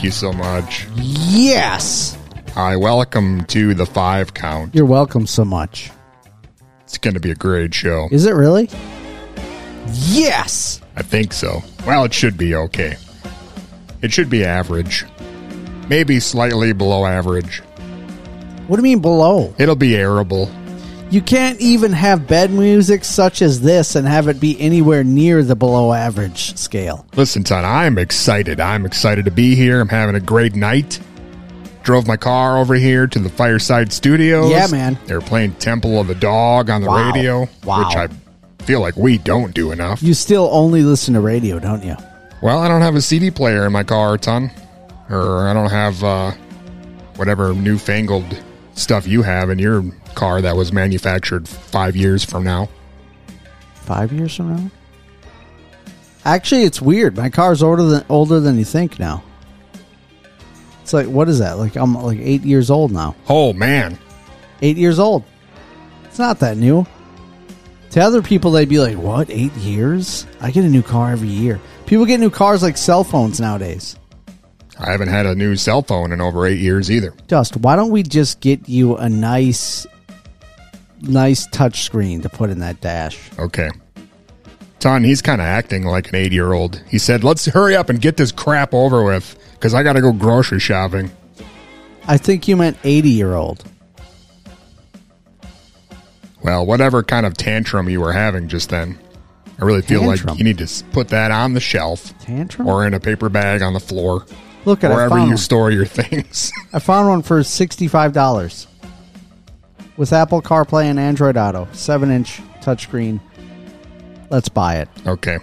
Thank you so much. Yes. Hi, welcome to the five count. You're welcome so much. It's going to be a great show. Is it really? Yes. I think so. Well, it should be okay. It should be average. Maybe slightly below average. What do you mean below? It'll be airable. You can't even have bed music such as this and have it be anywhere near the below average scale. Listen, Ton, I'm excited. I'm excited to be here. I'm having a great night. Drove my car over here to the Fireside Studios. Yeah, man. They were playing Temple of the Dog on the Wow. radio, Wow. which I feel like we don't do enough. You still only listen to radio, don't you? Well, I don't have a CD player in my car, ton, or I don't have uh, whatever newfangled stuff you have in your car that was manufactured five years from now. Five years from now? Actually, it's weird. My car's older than older than you think now. It's like what is that? Like I'm like eight years old now. Oh man, Eight years old. It's not that new. To other people, they'd be like, "What? Eight years? I get a new car every year." People get new cars like cell phones nowadays. I haven't had a new cell phone in over eight years either. Dust, why don't we just get you a nice, nice touch screen to put in that dash? Okay. Ton, he's kind of acting like an eight year old. He said, let's hurry up and get this crap over with because I got to go grocery shopping. I think you meant eighty-year-old. Well, whatever kind of tantrum you were having just then, I really feel Tantrum? like you need to put that on the shelf Tantrum? or in a paper bag on the floor, Look at wherever you one. store your things. I found one for sixty-five dollars with Apple CarPlay and Android Auto, seven-inch touchscreen. Let's buy it. okay.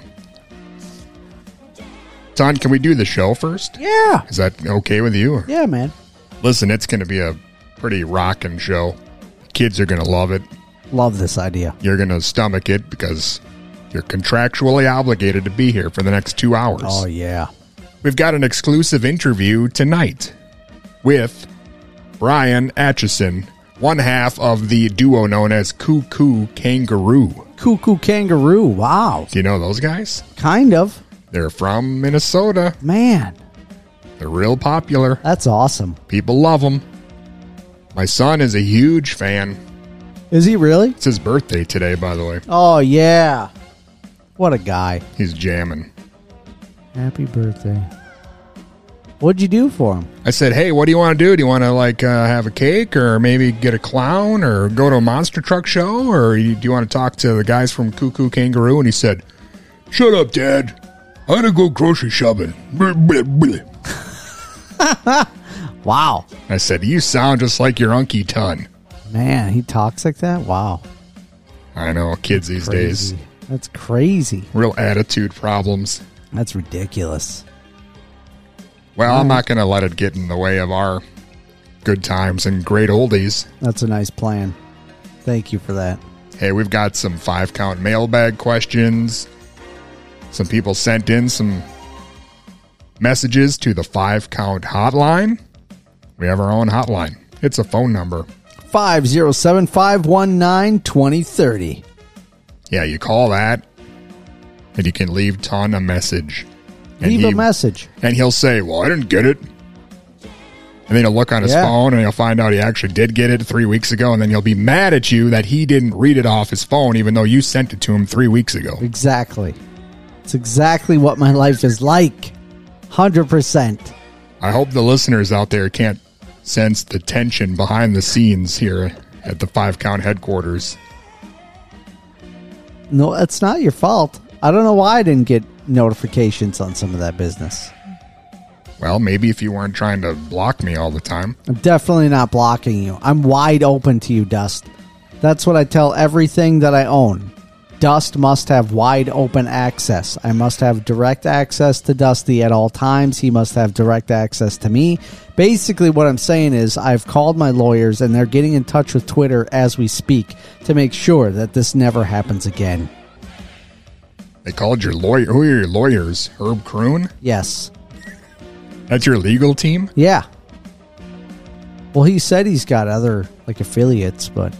Ton, can we do the show first? Yeah, Is that okay with you? yeah, man. Listen, it's going to be a pretty rocking show. Kids are going to love it. Love this idea. You're going to stomach it because you're contractually obligated to be here for the next two hours. Oh yeah. We've got an exclusive interview tonight with Bryan Atchison, one half of the duo known as Koo Koo Kanga Roo. Cuckoo kangaroo. Wow. Do you know those guys? Kind of. They're from Minnesota. Man, They're real popular. that's awesome. People love them. My son is a huge fan. Is he really? It's his birthday today, by the way. Oh yeah. What a guy. He's jamming. Happy birthday. What'd you do for him? I said, "Hey, what do you want to do? Do you want to like uh, have a cake, or maybe get a clown, or go to a monster truck show, or you, do you want to talk to the guys from Koo Koo Kanga Roo?" And he said, "Shut up, Dad. I gotta go grocery shopping." Wow. I said, "You sound just like your Unky Ton." Man, he talks like that? Wow. I know kids these days, That's crazy. real attitude problems. That's ridiculous. Well, I'm not gonna let it get in the way of our good times and great oldies. That's a nice plan. Thank you for that. Hey, we've got some five count mailbag questions. Some people sent in some messages to the five count hotline. We have our own hotline. It's a phone number. 507 519 2030. Yeah, you call that, and you can leave Ton a message. And Leave he- a message. And he'll say, Well, I didn't get it. And then he'll look on his Yeah. phone and he'll find out he actually did get it three weeks ago. And then he'll be mad at you that he didn't read it off his phone, even though you sent it to him three weeks ago. Exactly. It's exactly what my life is like. 100%. I hope the listeners out there can't sense the tension behind the scenes here at the five count headquarters. No, it's not your fault. I don't know why I didn't get notifications on some of that business. Well, maybe if you weren't trying to block me all the time. I'm definitely not blocking you. I'm wide open to you, Dust. That's what I tell everything that I own. Dust must have wide open access. I must have direct access to Dusty at all times. He must have direct access to me. Basically, what I'm saying is, I've called my lawyers and they're getting in touch with Twitter as we speak to make sure that this never happens again. They called your lawyer. Who are your lawyers? Herb Kroon? Yes. That's your legal team? Yeah. Well, he said he's got other like affiliates, but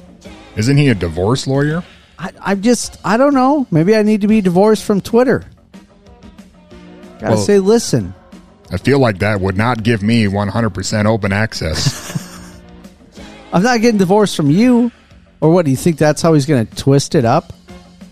Isn't he a divorce lawyer? I, I'm just, I don't know. Maybe I need to be divorced from Twitter. Gotta Well- say, listen, I feel like that would not give me 100% open access. I'm not getting divorced from you. Or what do you think? That's how he's going to twist it up?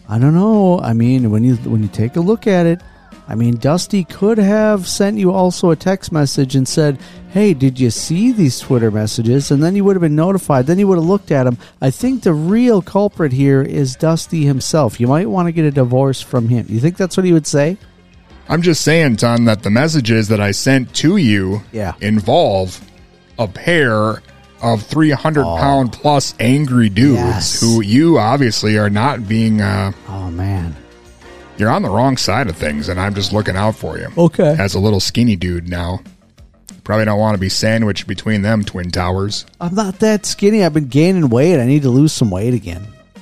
I don't know. I mean, when you when you take a look at it, I mean, Dusty could have sent you also a text message and said, "Hey, did you see these Twitter messages?" And then you would have been notified. Then you would have looked at them. I think the real culprit here is Dusty himself. You might want to get a divorce from him. You think that's what he would say? I'm just saying, Ton, that the messages that I sent to you Yeah. involve a pair of 300 pound plus angry dudes Yes. who you obviously are not being, uh, Oh man. you're on the wrong side of things, and I'm just looking out for you. Okay. As a little skinny dude now. Probably don't want to be sandwiched between them twin towers. I'm not that skinny. I've been gaining weight. I need to lose some weight again. I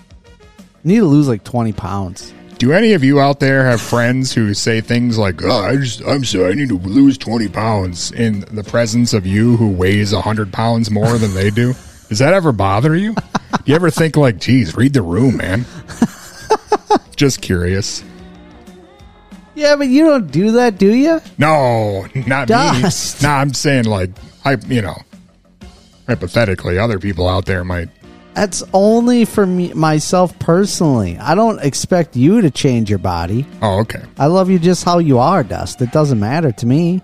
need to lose like 20 pounds. Do any of you out there have friends who say things like, oh, I just, I'm sorry, I need to lose 20 pounds in the presence of you who weighs 100 pounds more than they do? Does that ever bother you? Do you ever think like, geez, read the room, man? just curious. Yeah, but you don't do that, do you? No, not Dust. me. No, I'm saying like, I, you know, hypothetically, other people out there might. That's only for me myself personally. I don't expect you to change your body. Oh, okay. I love you just how you are, Dust. It doesn't matter to me.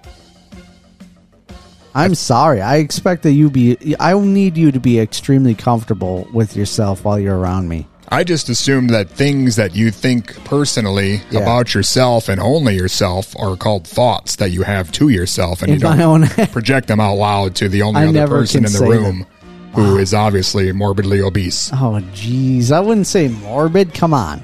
I'm sorry. I expect that you be I need you to be extremely comfortable with yourself while you're around me. I just assumed that things that you think personally Yeah. about yourself and only yourself are called thoughts that you have to yourself, and In you don't project them out loud to the only I other person in the room who is obviously morbidly obese. Oh jeez. I wouldn't say morbid. Come on.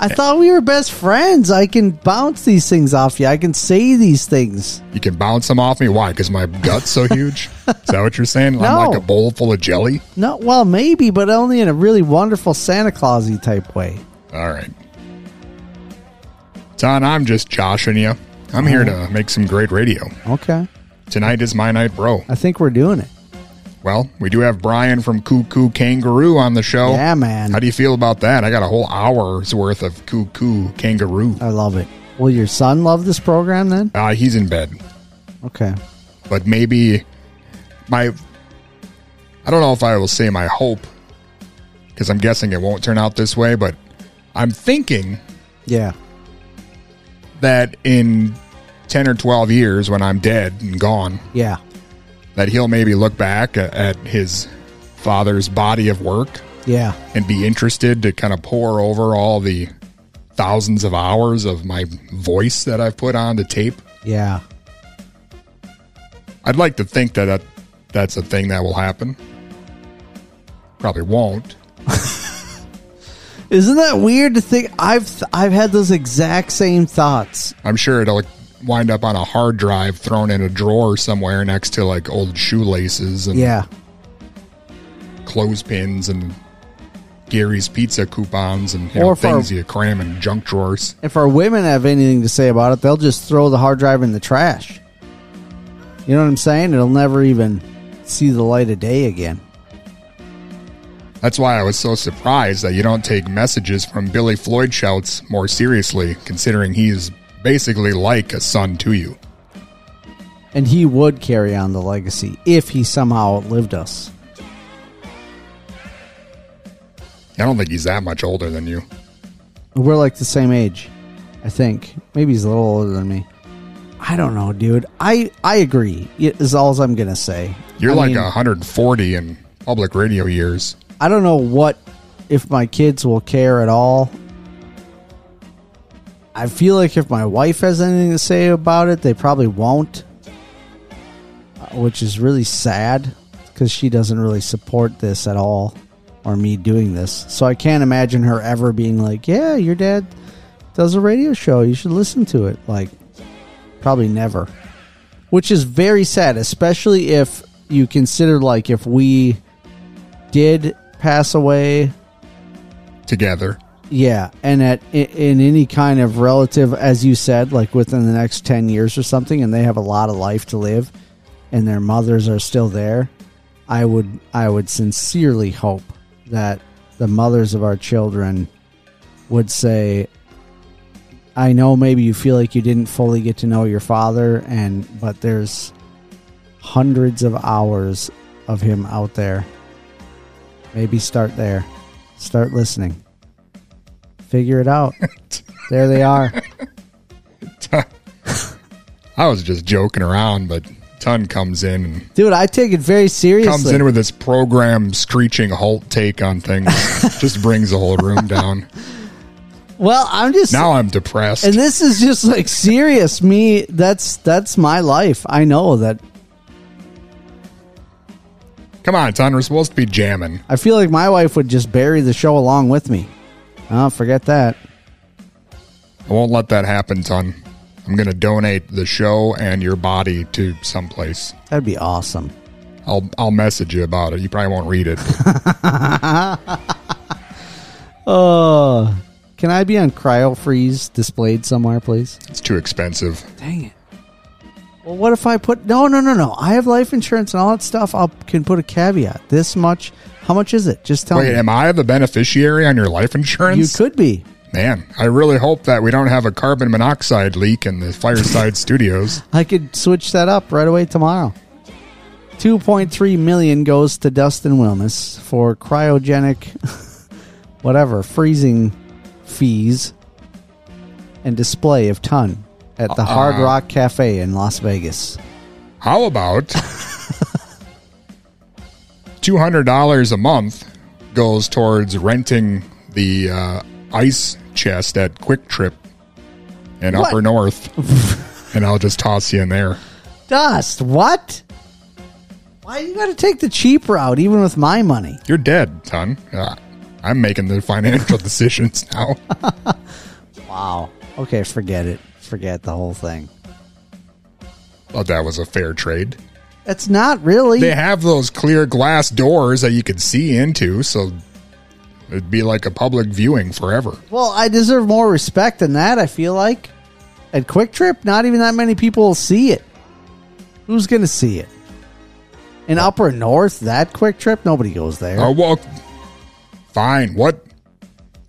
I eh. thought we were best friends. I can bounce these things off you. I can say these things. You can bounce them off me. Why? Because my gut's so huge. Is that what you're saying? I'm like a bowl full of jelly. No, well, maybe, but only in a really wonderful Santa Clausy type way. All right, Don. I'm just joshing you. I'm here to make some great radio. Okay. Tonight is my night, bro. I think we're doing it. Well, we do have Bryan from Koo Koo Kanga Roo on the show. Yeah, man. How do you feel about that? I got a whole hour's worth of Koo Koo Kanga Roo. I love it. Will your son love this program then? Uh, he's in bed, Okay. but maybe my. I don't know if I will say my hope, because I'm guessing it won't turn out this way, but I'm thinking Yeah. that in 10 or 12 years, when I'm dead and gone, Yeah. that he'll maybe look back at, at his father's body of work Yeah. and be interested to kind of pour over all the thousands of hours of my voice that I've put on to tape. Yeah. I'd like to think that, that that's a thing that will happen. Probably won't. Isn't that weird to think? I've I've had those exact same thoughts. I'm sure it'll wind up on a hard drive thrown in a drawer somewhere next to like old shoelaces and Yeah. clothespins and Gary's Pizza coupons and you know, things you cram in junk drawers. If our women have anything to say about it, they'll just throw the hard drive in the trash. You know what I'm saying? It'll never even see the light of day again. That's why I was so surprised that you don't take messages from Billy Floyd shouts more seriously, considering he's basically like a son to you. And he would carry on the legacy if he somehow outlived us. I don't think he's that much older than you. We're like the same age, I think. Maybe he's a little older than me. I don't know, dude. I I agree. Is all I'm gonna say. You're I like mean, 140 in public radio years. I don't know what if my kids will care at all. I feel like if my wife has anything to say about it, they probably won't, uh, which is really sad because she doesn't really support this at all or me doing this. So I can't imagine her ever being like, "Yeah, your dad does a radio show. You should listen to it." Like probably never. Which is very sad, especially if you consider like if we did pass away Together. Yeah and at in any kind of relative as you said like within the next 10 years or something and they have a lot of life to live and their mothers are still there i would i would sincerely hope that the mothers of our children would say i know maybe you feel like you didn't fully get to know your father and but there's hundreds of hours of him out there. Maybe start there. Start listening figure it out there they are I was just joking around, but Ton comes in and dude i take it very seriously comes in with this program screeching halt take on things. just brings the whole room down. well i'm just Now I'm depressed. and this is just like serious me that's that's my life i know that Come on, Ton. We're supposed to be jamming. i feel like my wife would just bury the show along with me oh forget that I won't let that happen, Ton. I'm going to donate the show and your body to someplace. that'd be awesome I'll I'll message you about it. You probably won't read it. oh can i be on cryo freeze displayed somewhere please It's too expensive. Dang it. Well, what if I put no, no, no, no? I have life insurance and all that stuff. I can put a caveat. This much. How much is it? Just tell Wait, me. am I the beneficiary on your life insurance? You insurance? could be. Man, I really hope that we don't have a carbon monoxide leak in the Fireside Studios. I could switch that up right away tomorrow. Two point three million goes to Dustin Wilmus for cryogenic, whatever freezing fees and display of ton at the Hard Rock Cafe in Las Vegas. How about two hundred dollars a month goes towards renting the uh, ice chest at QuikTrip in What? Upper North, and I'll just toss you in there. Dust, what? Why you got to take the cheap route, even with my money? You're dead, son. Uh, I'm making the financial decisions now. Wow. Okay, forget it. Forget the whole thing. Thought that was a fair trade. It's not really. They have those clear glass doors that you can see into, so it'd be like a public viewing forever. well, I deserve more respect than that. I feel like at QuikTrip, not even that many people will see it. Who's going to see it? In Upper North, that QuikTrip, nobody goes there. Oh well, fine. What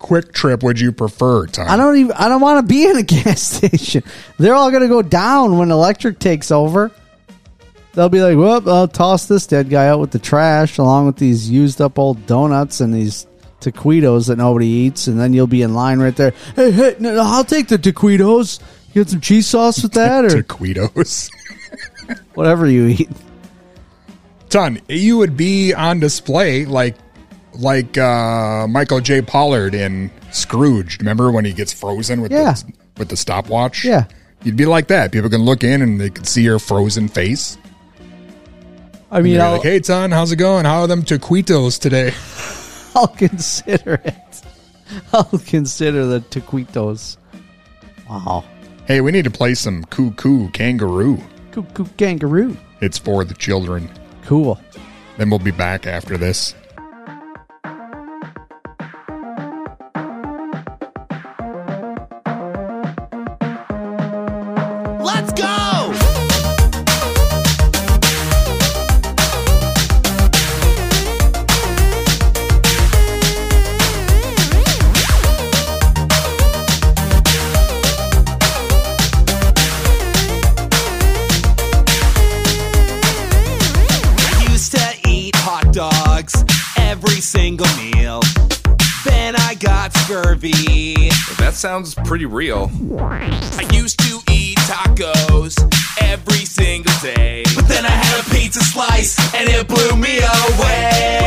QuikTrip would you prefer, Ton? I don't even. I don't want to be in a gas station. They're all going to go down when electric takes over. They'll be like, "Well, I'll toss this dead guy out with the trash, along with these used up old donuts and these taquitos that nobody eats." And then you'll be in line right there. Hey, hey, no, no, I'll take the taquitos. You get some cheese sauce with that, or Taquitos. whatever you eat. Ton, you would be on display like like uh, Michael J. Pollard in Scrooge. Remember when he gets frozen with Yeah. the, with the stopwatch? Yeah. You'd be like that. People can look in and they can see your frozen face. I mean, I'll, like, hey, Ton, how's it going? How are them taquitos today? I'll consider it. I'll consider the taquitos. Wow, Hey, we need to play some Koo Koo Kanga Roo. cuckoo kangaroo. It's for the children. Cool. Then we'll be back after this. Let's go! Used to eat hot dogs every single meal. Then I got scurvy. That sounds pretty real. I used to every single day. But then I had a pizza slice and it blew me away.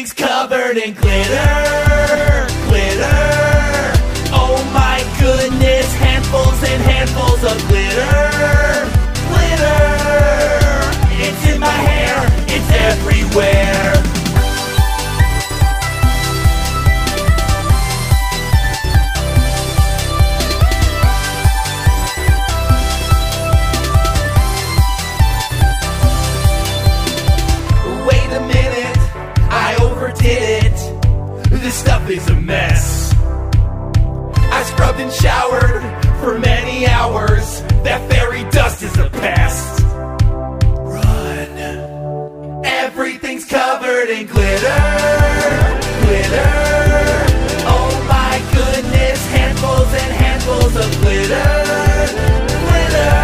Everything's covered in glitter, glitter. Oh my goodness, handfuls and handfuls of glitter, glitter. It's in my hair, it's everywhere. is a mess. I scrubbed and showered for many hours. That fairy dust is a pest. Run. Everything's covered in glitter, glitter. Oh my goodness, handfuls and handfuls of glitter, glitter.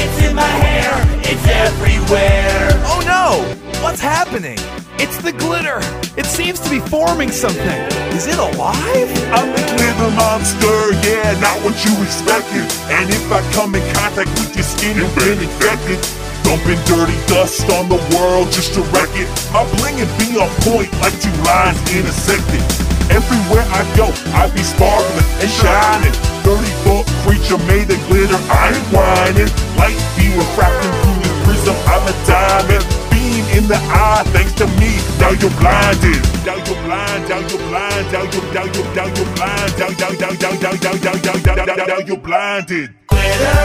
It's in my hair, it's everywhere. Oh no, what's happening? It's the glitter. It seems to be forming something. Is it alive? I'm the glitter monster, yeah, not what you expected. And if I come in contact with your skin, you've been infected. Dumping dirty dust on the world just to wreck it. My bling and be on point like two lines intersected. Everywhere I go, I be sparkling and shining. Thirty foot creature made of glitter, I ain't whining. Light be refracting through the prism, I'm a diamond seen in the eye thanks to me. Now you're blinded. Now you're blind. Now you're blind. Now you're now you're now you're blind. Now now now now now now now now now now now you're blinded. Glitter,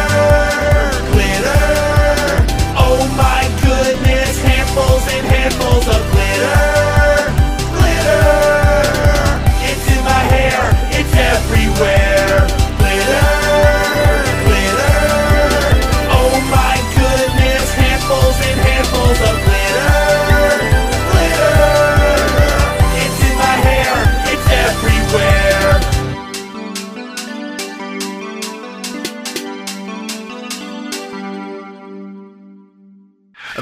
glitter. Oh my goodness, handfuls and handfuls of glitter, glitter. It's in my hair. It's everywhere.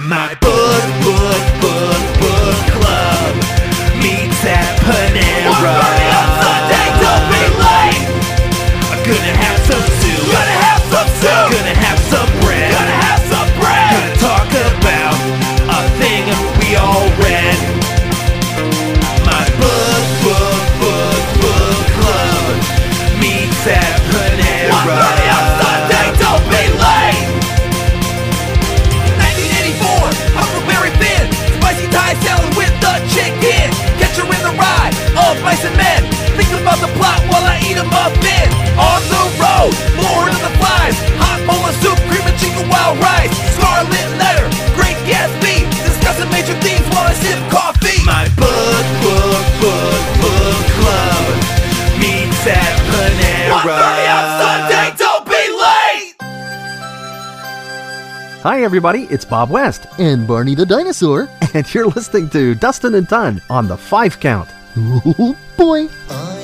my butt. Hi, everybody. It's Bob West. And Barney the Dinosaur. And you're listening to Dustin and Don on the Five Count. Ooh, boy. Uh.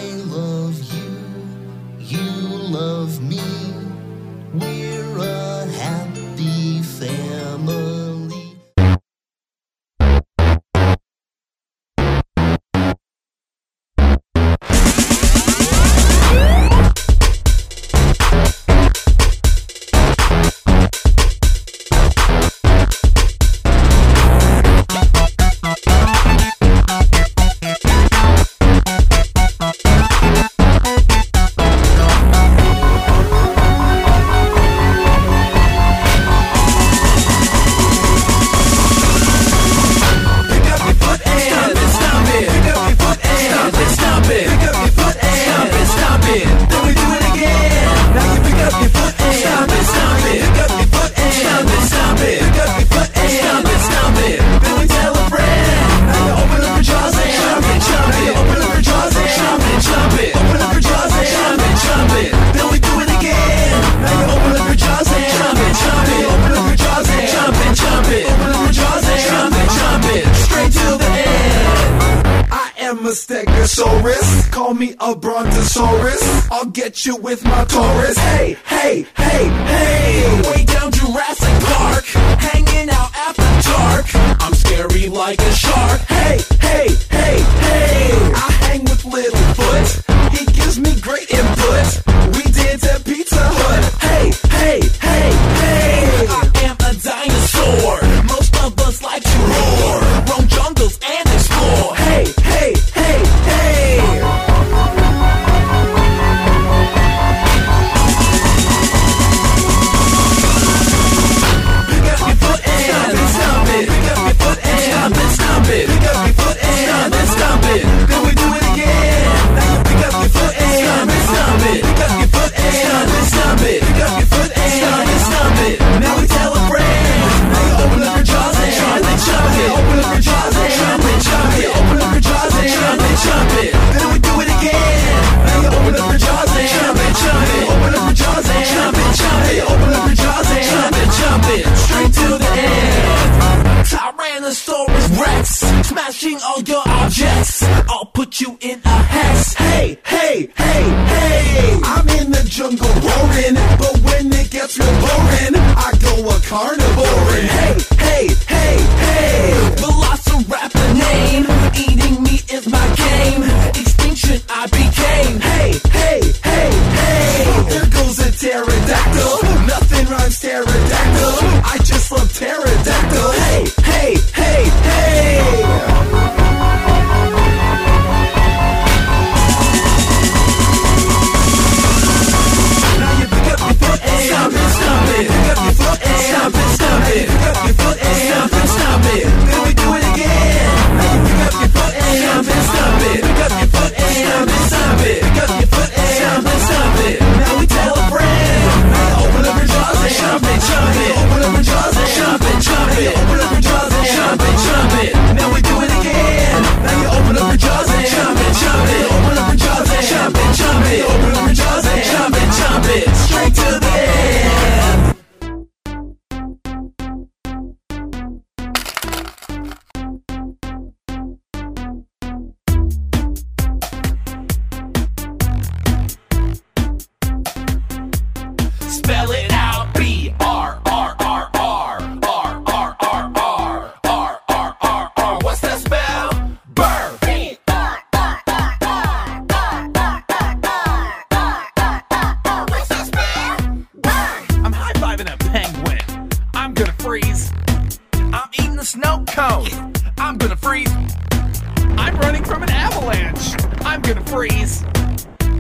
running from an avalanche. I'm gonna freeze.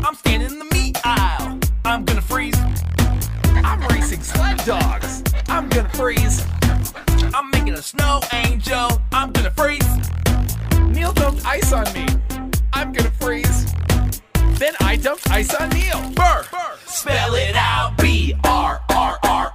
I'm standing in the meat aisle. I'm gonna freeze. I'm racing sled dogs. I'm gonna freeze. I'm making a snow angel. I'm gonna freeze. Neil dumped ice on me. I'm gonna freeze. Then I dumped ice on Neil. Burr. Burr. Spell it out. B R R R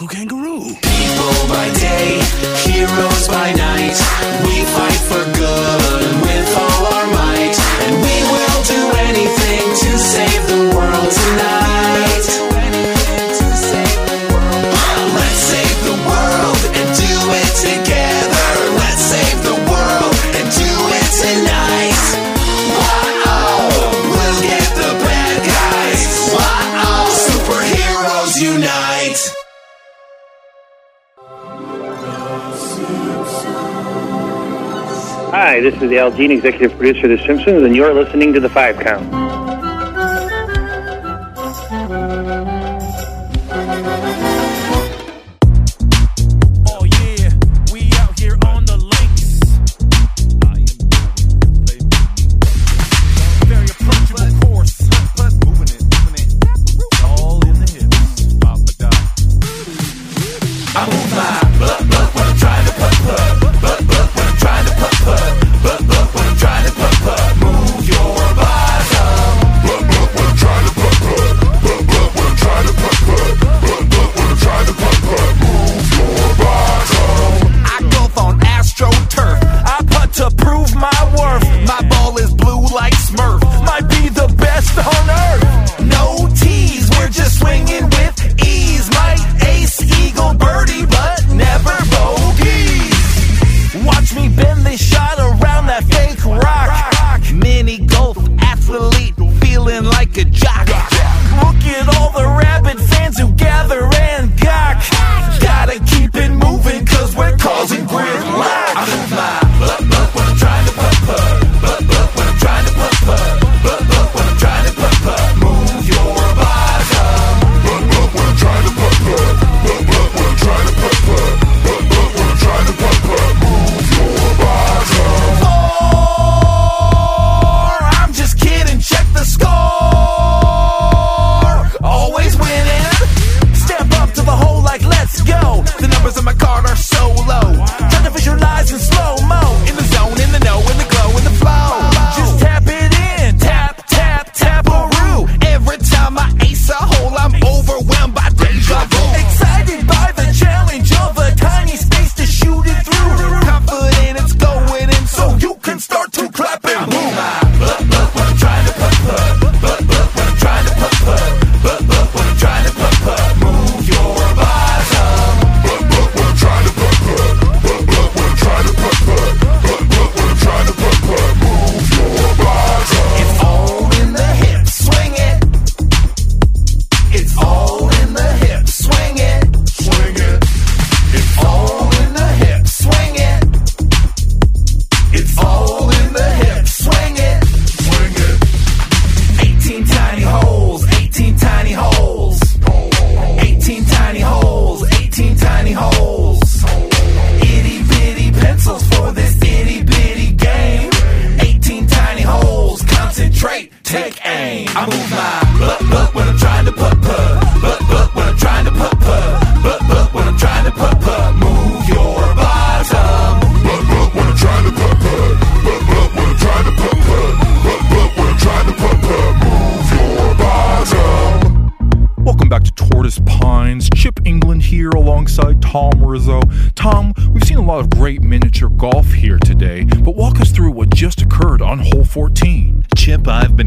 Uncle Kangaroo. Al Jean, executive producer of The Simpsons, and you're listening to The Five Count.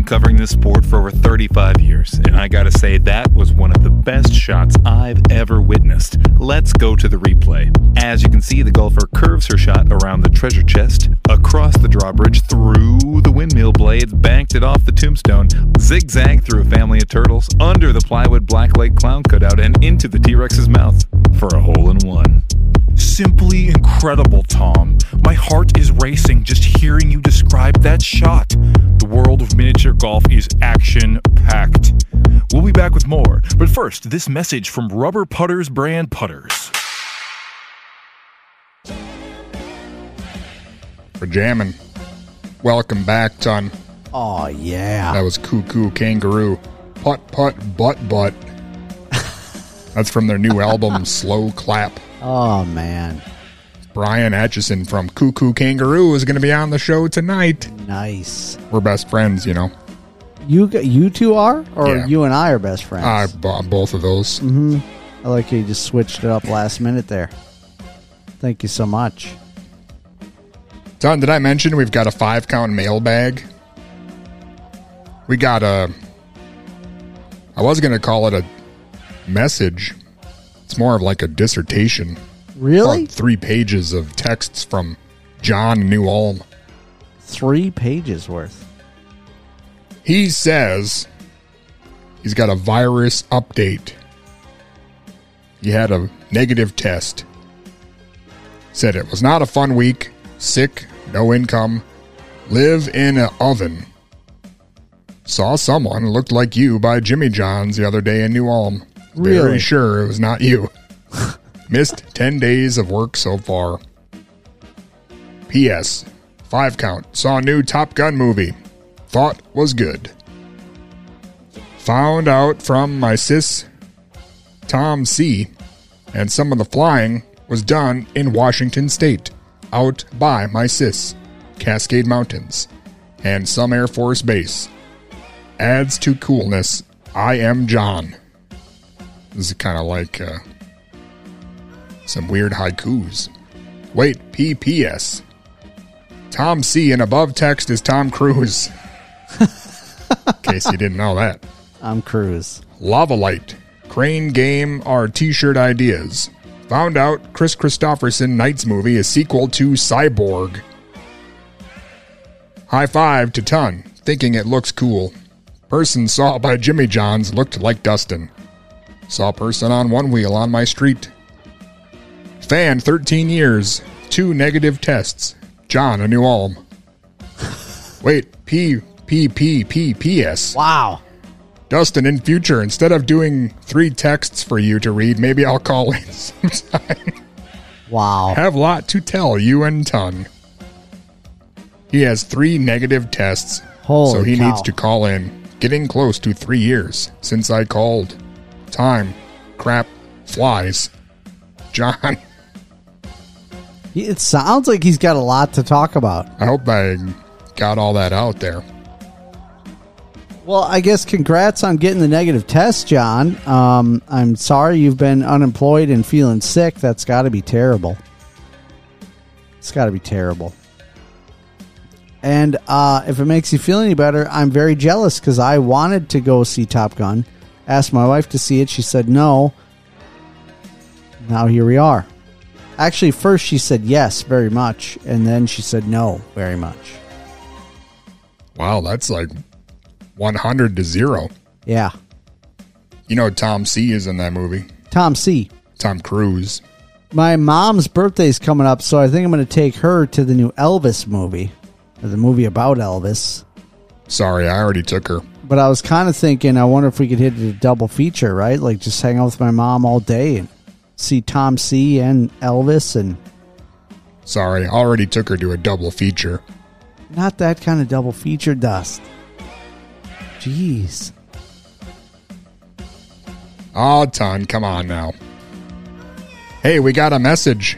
Been covering this sport for over 35 years, and I gotta say that was one of the best shots I've ever witnessed. Let's go to the replay. As you can see, the golfer curves her shot around the treasure chest, across the drawbridge, through the windmill blades, banked it off the tombstone, zigzag through a family of turtles, under the plywood Black leg clown cutout, and into the T Rex's mouth for a hole in one. Simply incredible, Tom. My heart is racing just hearing you describe that shot. The world of miniature golf is action packed. We'll be back with more, but first, this message from Rubber Putters brand putters. For jamming. Welcome back, ton. Oh yeah. That was Koo Koo Kanga Roo. Putt Putt Butt Butt. That's from their new album, Slow Clap. Oh man. Bryan Atchison from Koo Koo Kanga Roo is going to be on the show tonight. Nice. We're best friends, you know. You you two are, or Yeah. you and I are best friends. Uh, both of those. hmm I like how you just switched it up last minute there. Thank you so much. Don, did I mention we've got a five count mailbag? We got a. I was going to call it a message. It's more of like a dissertation. Really? About three pages of texts from John New Ulm. Three pages worth. He says he's got a virus update. He had a negative test. Said it was not a fun week. Sick, no income, live in an oven. Saw someone looked like you by Jimmy John's the other day in New Ulm. Very Really? sure it was not you. Missed 10 days of work so far. P.S. Five count. Saw new Top Gun movie. Thought was good. Found out from my sis, Tom C., and some of the flying was done in Washington State, out by my sis, Cascade Mountains, and some Air Force base. Adds to coolness. I am John. This is kind of like uh, some weird haikus. Wait, PPS. Tom C. and above text is Tom Cruise. In case you didn't know that. I'm Cruise. Lava Light. Crane Game are t shirt ideas. Found out Chris Christopherson Knight's movie is sequel to Cyborg. High five to Ton, thinking it looks cool. Person saw by Jimmy John's looked like Dustin. Saw person on one wheel on my street. Fan, 13 years. Two negative tests. John, a new Ulm. Wait, P, P, P, P, P, S. Wow. Dustin, in future, instead of doing three texts for you to read, maybe I'll call in sometime. Wow. Have lot to tell you and ton. He has three negative tests, Holy so he cow. needs to call in. Getting close to three years since I called. Time, crap, flies. John, It sounds like he's got a lot to talk about. I hope I got all that out there. Well, I guess congrats on getting the negative test, John. Um, I'm sorry you've been unemployed and feeling sick. That's got to be terrible. It's got to be terrible. And uh, if it makes you feel any better, I'm very jealous because I wanted to go see Top Gun. Asked my wife to see it. She said no. Now here we are. Actually, first she said yes, very much. And then she said no, very much. Wow, that's like 100 to 0. Yeah. You know, Tom C is in that movie. Tom C. Tom Cruise. My mom's birthday's coming up, so I think I'm going to take her to the new Elvis movie, or the movie about Elvis. Sorry, I already took her. But I was kind of thinking, I wonder if we could hit a double feature, right? Like just hang out with my mom all day and see Tom C and Elvis, and Sorry, I already took her to a double feature. not that kind of double feature dust. Jeez. Oh, ton, come on now. Hey, we got a message.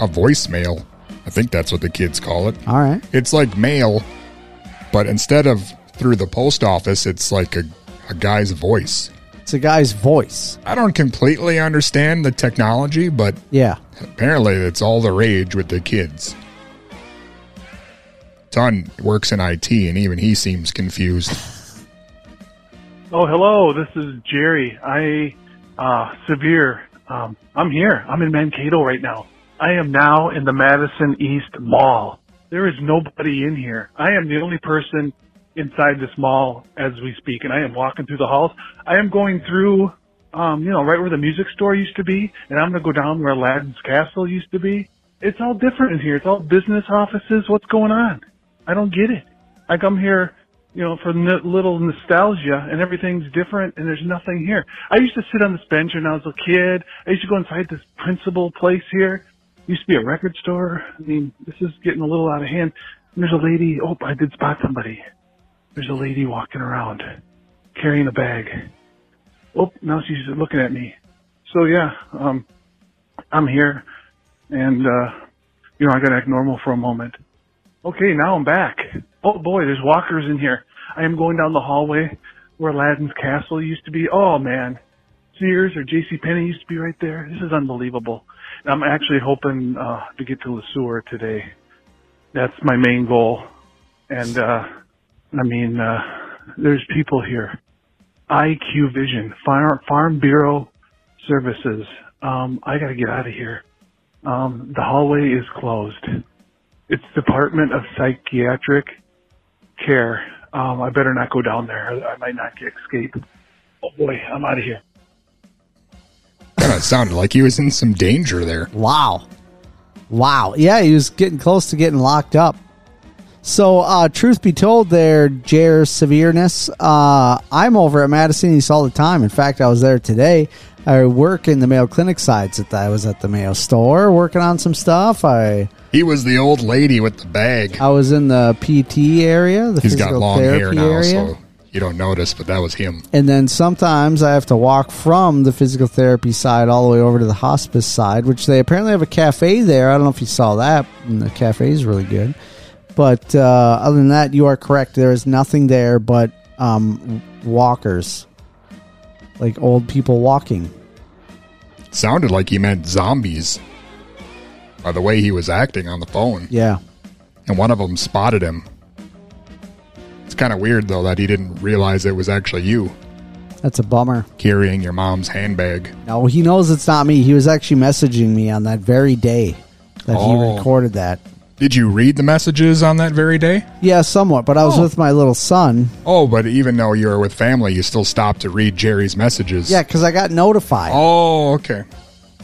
A voicemail. I think that's what the kids call it. All right. It's like mail, but instead of through the post office, it's like a, a guy's voice. It's a guy's voice. I don't completely understand the technology, but Yeah. apparently it's all the rage with the kids. Ton works in IT, and even he seems confused. Oh, hello. This is Jerry. I, uh, Severe. Um, I'm here. I'm in Mankato right now. I am now in the Madison East Mall. There is nobody in here. I am the only person inside this mall as we speak, and I am walking through the halls. I am going through, um, you know, right where the music store used to be, and I'm going to go down where Aladdin's Castle used to be. It's all different in here. It's all business offices. What's going on? I don't get it. I come here, you know, for n- little nostalgia, and everything's different, and there's nothing here. I used to sit on this bench when I was a kid. I used to go inside this principal place here. Used to be a record store. I mean, this is getting a little out of hand. And there's a lady. Oh, I did spot somebody. There's a lady walking around, carrying a bag. Oh, now she's looking at me. So yeah, um, I'm here, and uh, you know, I gotta act normal for a moment. Okay, now I'm back. Oh boy, there's walkers in here. I am going down the hallway where Aladdin's castle used to be. Oh man, Sears or J.C. Penney used to be right there. This is unbelievable. I'm actually hoping uh, to get to Le Sueur today. That's my main goal. And uh, I mean, uh, there's people here. IQ Vision, Farm, Farm Bureau Services. Um, I got to get out of here. Um, the hallway is closed. It's Department of Psychiatric Care. Um, I better not go down there. I might not get escape. Oh boy, I'm out of here. Kind of sounded like he was in some danger there. Wow. Wow. Yeah, he was getting close to getting locked up. So, uh, truth be told, there, Jer Severeness, uh, I'm over at Madison East all the time. In fact, I was there today. I work in the Mayo Clinic sides. At the, I was at the Mayo store working on some stuff. I He was the old lady with the bag. I was in the PT area, the He's got physical long hair therapy now, area. so you don't notice, but that was him. And then sometimes I have to walk from the physical therapy side all the way over to the hospice side, which they apparently have a cafe there. I don't know if you saw that. And the cafe is really good. But uh, other than that, you are correct. There is nothing there but um, walkers, like old people walking. Sounded like he meant zombies by the way he was acting on the phone. Yeah. And one of them spotted him. It's kind of weird, though, that he didn't realize it was actually you That's a bummer. carrying your mom's handbag. No, he knows it's not me. He was actually messaging me on that very day that Oh. he recorded that. Did you read the messages on that very day? Yeah, somewhat. But I was Oh. with my little son. Oh, but even though you were with family, you still stopped to read Jerry's messages. Yeah, because I got notified. Oh, okay.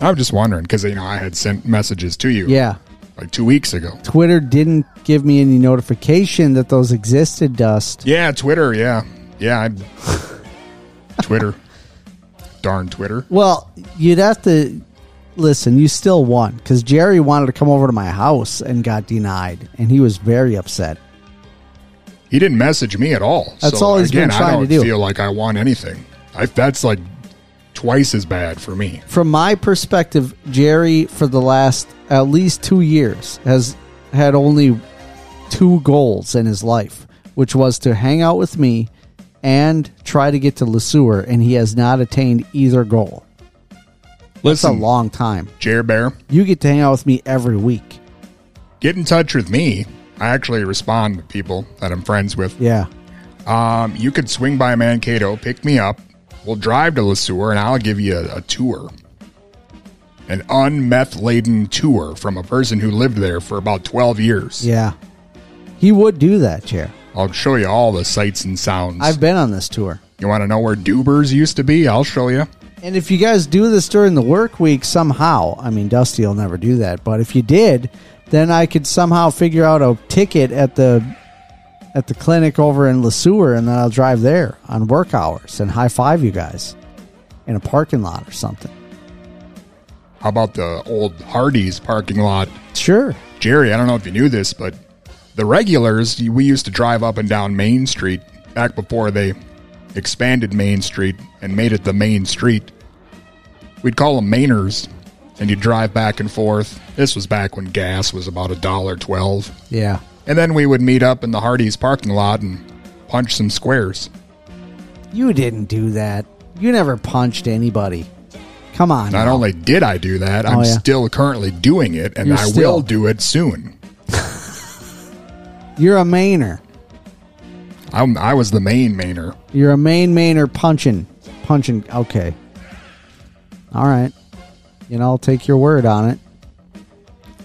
I was just wondering because you know I had sent messages to you. Yeah. like two weeks ago. Twitter didn't give me any notification that those existed, Dust. Yeah, Twitter. Yeah, yeah. I, Twitter. Darn Twitter. Well, you'd have to listen. You still won because Jerry wanted to come over to my house and got denied, and he was very upset. He didn't message me at all. That's so all he's been again, I trying to don't do. feel like I want anything. I, that's like twice as bad for me. From my perspective, Jerry, for the last at least two years, has had only two goals in his life, which was to hang out with me and try to get to Le Sueur, and he has not attained either goal. That's a long time. Jer Bear, You get to hang out with me every week. get in touch with me. I actually respond to people that I'm friends with. Yeah. Um, you could swing by Mankato, pick me up. We'll drive to Le Sueur, and I'll give you a, a tour. An unmeth laden tour from a person who lived there for about 12 years. Yeah. He would do that, Chair. I'll show you all the sights and sounds. I've been on this tour. you want to know where Dubers used to be? I'll show you. And if you guys do this during the work week somehow, I mean, Dusty will never do that, but if you did, then I could somehow figure out a ticket at the at the clinic over in Le Sueur, and then I'll drive there on work hours and high five you guys in a parking lot or something. How about the old Hardee's parking lot? Sure. Jerry, I don't know if you knew this, but the regulars, we used to drive up and down Main Street back before they expanded Main Street and made it the main street. We'd call them Mainers, and you'd drive back and forth. This was back when gas was about a dollar twelve. Yeah. And then we would meet up in the Hardee's parking lot and punch some squares. You didn't do that. You never punched anybody. Come on. Not now. only did I do that, I'm Oh, yeah. still currently doing it, and You're I still- will do it soon. You're a mainer. I'm, I was the main mainer. You're a main mainer punching. Punching. Okay. All right. You know, I'll take your word on it.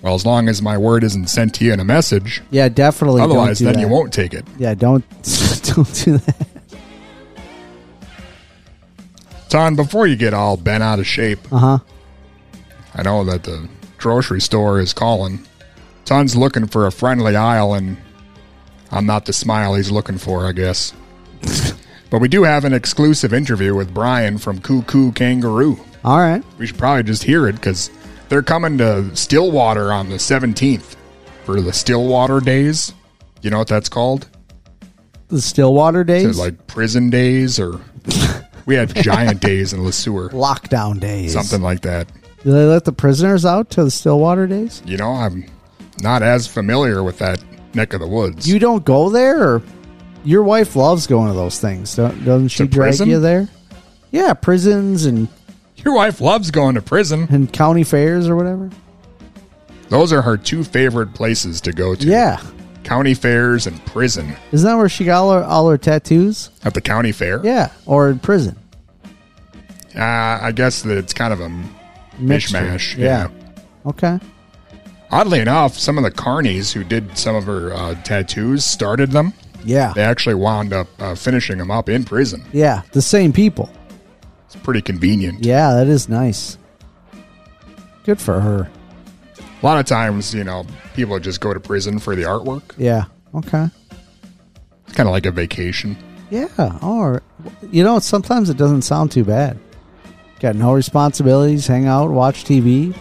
Well, as long as my word isn't sent to you in a message. Yeah, definitely. Otherwise, do then that. you won't take it. Yeah, don't don't do that. Ton, before you get all bent out of shape, Uh huh. I know that the grocery store is calling. Ton's looking for a friendly aisle, and I'm not the smile he's looking for, I guess. but we do have an exclusive interview with Bryan from Koo Koo Kanga Roo. All right. We should probably just hear it because they're coming to Stillwater on the 17th for the Stillwater Days. You know what that's called? The Stillwater days, like prison days or we had giant days in Le Sueur, lockdown days, something like that. Do they let the prisoners out to the Stillwater days? You know, I'm not as familiar with that neck of the woods. You don't go there, or your wife loves going to those things, don't, doesn't she? To drag prison? you there? Yeah, prisons and Your wife loves going to prison. and county fairs or whatever. Those are her two favorite places to go to. Yeah, County fairs and prison. isn't that where she got all her, all her tattoos? At the county fair? Yeah, or in prison. Uh, I guess that it's kind of a Mixture. mishmash. Yeah. Okay. Oddly enough, some of the carnies who did some of her uh, tattoos started them. Yeah. They actually wound up uh, finishing them up in prison. Yeah, the same people. It's pretty convenient. Yeah, that is nice. Good for her. A lot of times, you know, people just go to prison for the artwork. Yeah. Okay. It's kind of like a vacation. Yeah. Or you know, sometimes it doesn't sound too bad. Got no responsibilities, hang out, watch TV,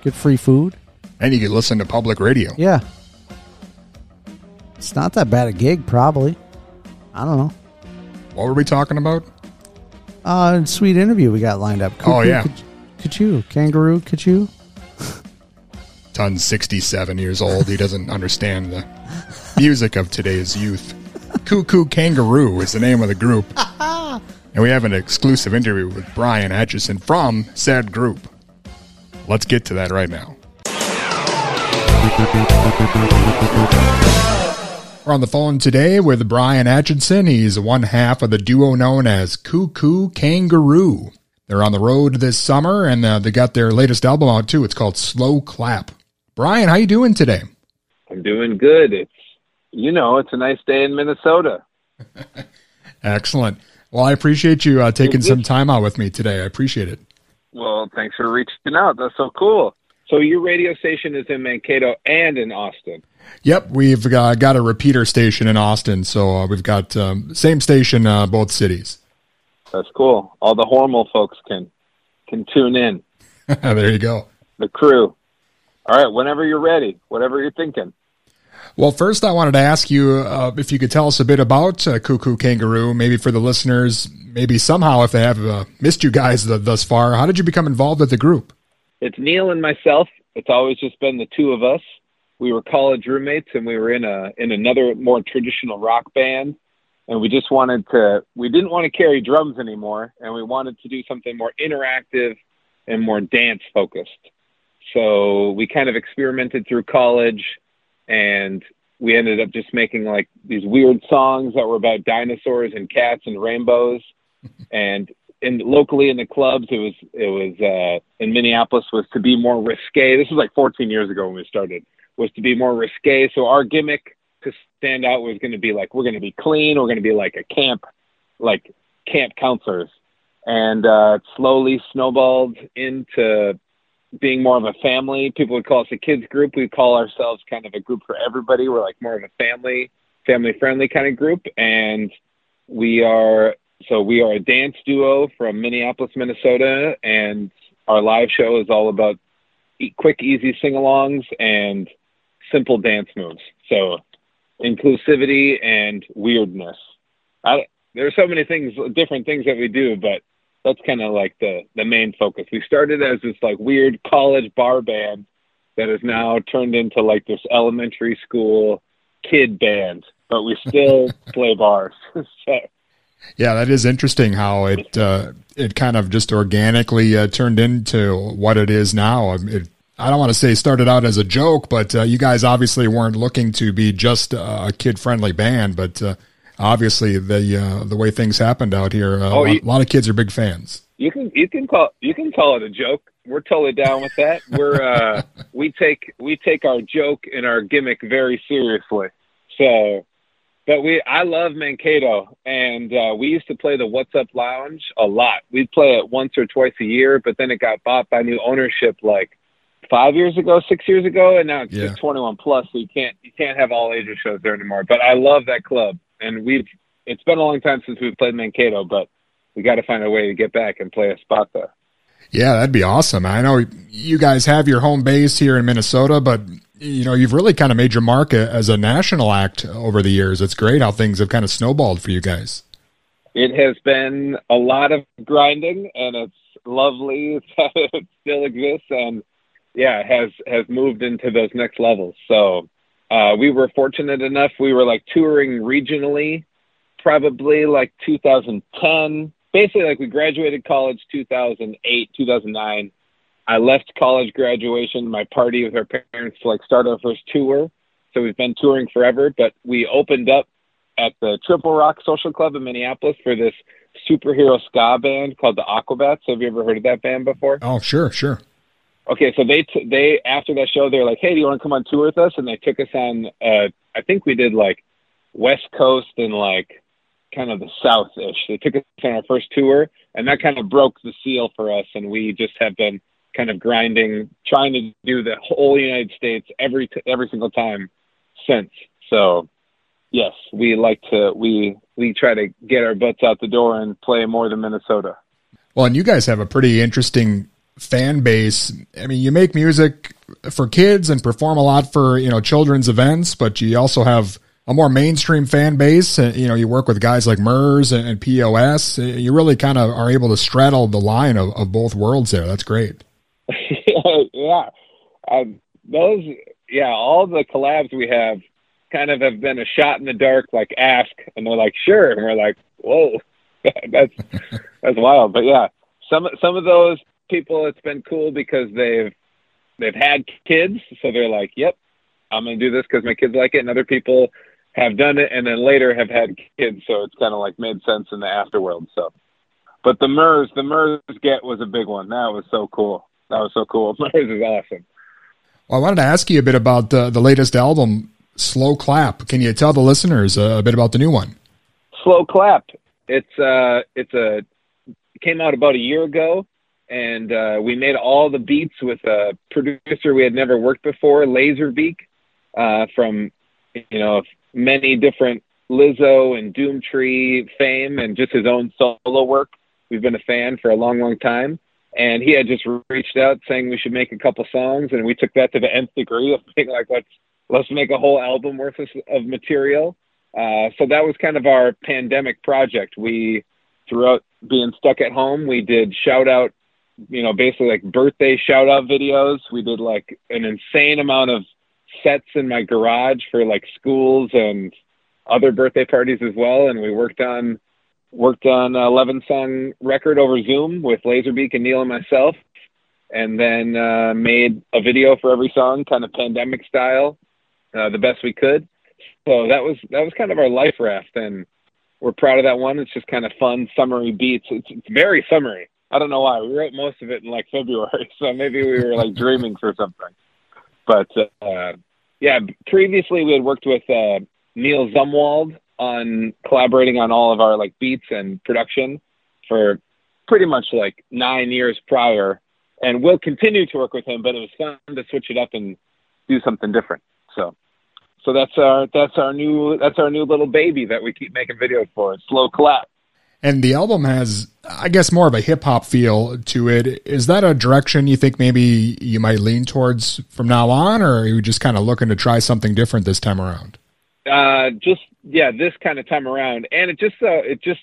get free food. And you can listen to public radio. Yeah. It's not that bad a gig, probably. I don't know. What were we talking about? Uh, sweet interview we got lined up. Oh, yeah. Kachu, kangaroo, Kachu. Ton's 67 years old. He doesn't understand the music of today's youth. Koo Koo Kanga Roo is the name of the group. And we have an exclusive interview with Bryan Atchison from said group. Let's get to that right now. We're on the phone today with Bryan Atchison. He's one half of the duo known as Koo Koo Kanga Roo. They're on the road this summer, and uh, they got their latest album out too. It's called Slow Clap. Bryan, how you doing today? I'm doing good. It's you know, it's a nice day in Minnesota. Excellent. Well, I appreciate you uh, taking some time out with me today. I appreciate it. Well, thanks for reaching out. That's so cool. So your radio station is in Mankato and in Austin. Yep, we've uh, got a repeater station in Austin, so uh, we've got um, same station uh, both cities. That's cool. All the Hormel folks can can tune in. there you go. The crew. All right, whenever you're ready, whatever you're thinking. Well, first, I wanted to ask you uh, if you could tell us a bit about uh, Koo Koo Kanga Roo, maybe for the listeners, maybe somehow if they have uh, missed you guys th- thus far. How did you become involved with the group? It's Neil and myself. It's always just been the two of us. We were college roommates, and we were in a in another more traditional rock band. And we just wanted to. We didn't want to carry drums anymore, and we wanted to do something more interactive and more dance focused. So we kind of experimented through college, and we ended up just making like these weird songs that were about dinosaurs and cats and rainbows. and in locally in the clubs, it was it was uh, in Minneapolis was to be more risque. This was like 14 years ago when we started. Was to be more risque. So our gimmick to stand out was going to be like we're going to be clean. We're going to be like a camp, like camp counselors, and uh, slowly snowballed into being more of a family. People would call us a kids group. We call ourselves kind of a group for everybody. We're like more of a family, family friendly kind of group. And we are, so we are a dance duo from Minneapolis, Minnesota. And our live show is all about quick, easy sing alongs and simple dance moves. So inclusivity and weirdness. I, there are so many things, different things that we do, but that's kind of like the the main focus. We started as this like weird college bar band that has now turned into like this elementary school kid band, but we still play bars. so Yeah, that is interesting how it uh, it kind of just organically uh, turned into what it is now. Um, It, I don't want to say started out as a joke, but uh, you guys obviously weren't looking to be just a kid friendly band, but uh, obviously the uh, the way things happened out here, uh, Oh, a, lot, you- a lot of kids are big fans. you can you can call you can call it a joke. We're totally down with that. We're uh, we take we take our joke and our gimmick very seriously. So, but we I love Mankato, and uh, we used to play the What's Up Lounge a lot. We'd play it once or twice a year, but then it got bought by new ownership like five years ago, six years ago, and now it's Yeah. just 21 plus. So you can't you can't have all ages shows there anymore. But I love that club, and we've it's been a long time since we've played Mankato, but we got to find a way to get back and play a spot there. Yeah, that'd be awesome. I know you guys have your home base here in Minnesota, but you know you've really kind of made your mark as a national act over the years. It's great how things have kind of snowballed for you guys. It has been a lot of grinding, and it's lovely that it still exists, and yeah, has has moved into those next levels. So uh, we were fortunate enough; we were like touring regionally, probably like 2010. Basically, like we graduated college 2008, 2009. I left college graduation, my party with our parents to like start our first tour. So we've been touring forever, but we opened up at the Triple Rock Social Club in Minneapolis for this superhero ska band called the Aquabats. Have you ever heard of that band before? Oh, sure, sure. Okay, so they t- they after that show they were like, "Hey, do you want to come on tour with us?" And they took us on. Uh, I think we did like West Coast and like kind of the South ish. They took us on our first tour, and that kind of broke the seal for us. And we just have been kind of grinding, trying to do the whole United States every t- every single time since. So yes, we like to we we try to get our butts out the door and play more than Minnesota. Well, and you guys have a pretty interesting fan base. I mean, you make music for kids and perform a lot for, you know, children's events, but you also have a more mainstream fan base. Uh, You know, you work with guys like MERS and, POS. Uh, You really kind of are able to straddle the line of, of both worlds there. That's great. yeah, um, those yeah, all the collabs we have kind of have been a shot in the dark. Like ask, and they're like sure, and we're like whoa, that's that's wild. But yeah, some some of those people, it's been cool because they've they've had kids, so they're like, yep, I'm gonna do this because my kids like it, and other people have done it and then later have had kids, so it's kind of like made sense in the afterworld. So, but the MERS, the MERS get was a big one. That was so cool. That was so cool. MERS is awesome. Well, I wanted to ask you a bit about the, the latest album, Slow Clap. Can you tell the listeners uh, a bit about the new one? Slow clap. It's uh, it's a it came out about a year ago. and uh, we made all the beats with a producer we had never worked before, Lazerbeak, uh, from you know many different Lizzo and Doomtree fame, and just his own solo work. We've been a fan for a long, long time, and he had just reached out saying we should make a couple songs, and we took that to the nth degree of being like, let's let's make a whole album worth of, material. Uh, so that was kind of our pandemic project. We, throughout being stuck at home, we did shout out, you know, basically like birthday shout out videos. We did like an insane amount of sets in my garage for like schools and other birthday parties as well. And we worked on worked on a 11 song record over Zoom with Lazerbeak and Neil and myself, and then uh, made a video for every song, kind of pandemic style, uh, the best we could. So that was that was kind of our life raft, and we're proud of that one. It's just kind of fun, summery beats. It's, it's very summery. I don't know why. We wrote most of it in like February, so maybe we were like dreaming for something. But uh, yeah, previously we had worked with uh, Neil Zumwald on collaborating on all of our like beats and production for pretty much like nine years prior, and we'll continue to work with him. But it was fun to switch it up and do something different. So, so that's our that's our new that's our new little baby that we keep making videos for. It's Slow Clap. And the album has, I guess, more of a hip hop feel to it. Is that a direction you think maybe you might lean towards from now on, or are you just kind of looking to try something different this time around? Uh, just yeah, this kind of time around, and it just uh, it just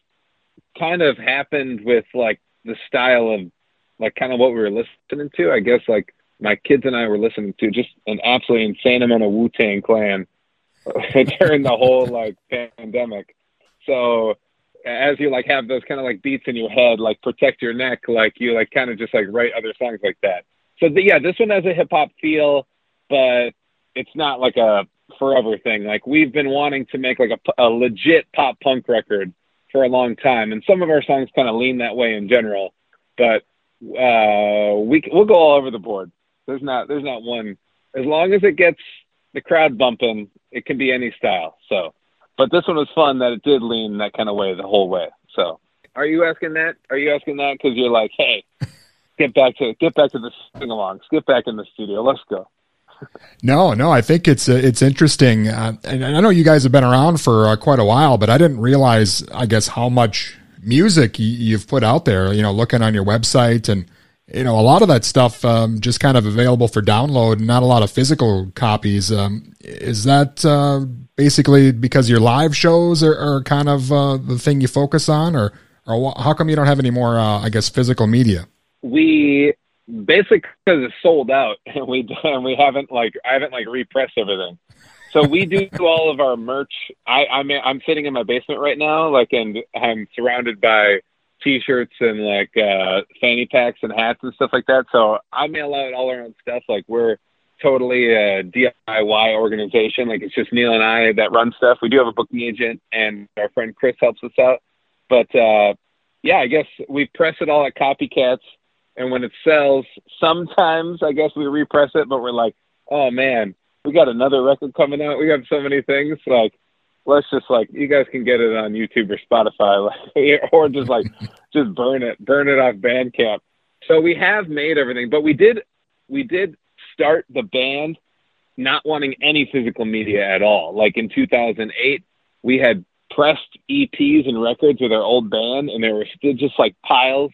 kind of happened with like the style of like kind of what we were listening to. I guess like my kids and I were listening to just an absolutely insane amount of Wu Tang Clan during the whole like pandemic. So as you like have those kind of like beats in your head, like protect your neck, like you like kind of just like write other songs like that. So the, yeah, this one has a hip hop feel, but it's not like a forever thing. Like we've been wanting to make like a, a legit pop punk record for a long time, and some of our songs kind of lean that way in general. But uh, we we'll go all over the board. There's not there's not one. As long as it gets the crowd bumping, it can be any style. So, but this one was fun that it did lean that kind of way the whole way. So, are you asking that? Are you asking that because you're like, hey, get back to get back to the sing alongs, get back in the studio, let's go. No, no, I think it's uh, it's interesting, uh, and I know you guys have been around for uh, quite a while, but I didn't realize, I guess, how much music y- you've put out there. You know, looking on your website, and you know, a lot of that stuff um, just kind of available for download, not a lot of physical copies. Um, is that uh, basically because your live shows are, are kind of uh, the thing you focus on, or or how come you don't have any more, uh, I guess, physical media? We basically because it's sold out and we and we haven't like I haven't like repressed everything. So we do all of our merch. I I'm I'm sitting in my basement right now, like, and I'm surrounded by t-shirts and like uh fanny packs and hats and stuff like that. So I mail out all our own stuff. Like we're totally a DIY organization. Like it's just Neil and I that run stuff. We do have a booking agent and our friend Chris helps us out. But uh yeah, I guess we press it all at copycats and when it sells, sometimes I guess we repress it, but we're like, oh man, we got another record coming out. We got so many things. Like, let's just like you guys can get it on YouTube or Spotify, or just like just burn it, burn it off Bandcamp. So we have made everything, but we did we did start the band not wanting any physical media at all. Like in 2008, we had pressed EPs and records with our old band, and there were still just like piles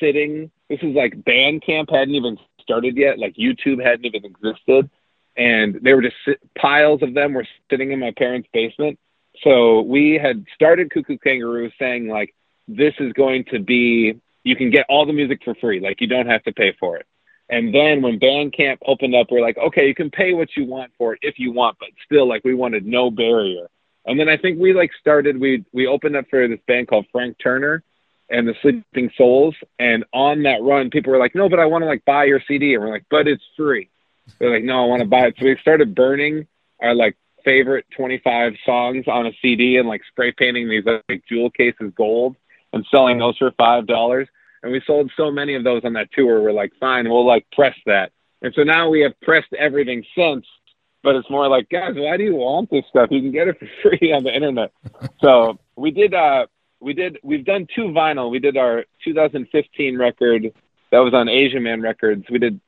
sitting. This is like Bandcamp hadn't even started yet. Like YouTube hadn't even existed, and they were just piles of them were sitting in my parents' basement. So we had started Koo Koo Kanga Roo saying like, this is going to be you can get all the music for free. Like you don't have to pay for it. And then when Bandcamp opened up, we're like, okay, you can pay what you want for it if you want, but still, like, we wanted no barrier. And then I think we like started. We we opened up for this band called Frank Turner and the Sleeping Souls. And on that run, people were like, no, but I want to like buy your CD. And we're like, but it's free. They're like, no, I want to buy it. So we started burning our like favorite 25 songs on a CD and like spray painting these like jewel cases gold and selling those for five dollars. And we sold so many of those on that tour. We're like, fine, we'll like press that. And so now we have pressed everything since, but it's more like, guys, why do you want this stuff? You can get it for free on the internet. so we did, uh, we did, we've done two vinyl. We did our 2015 record, That was on Asian Man Records. We did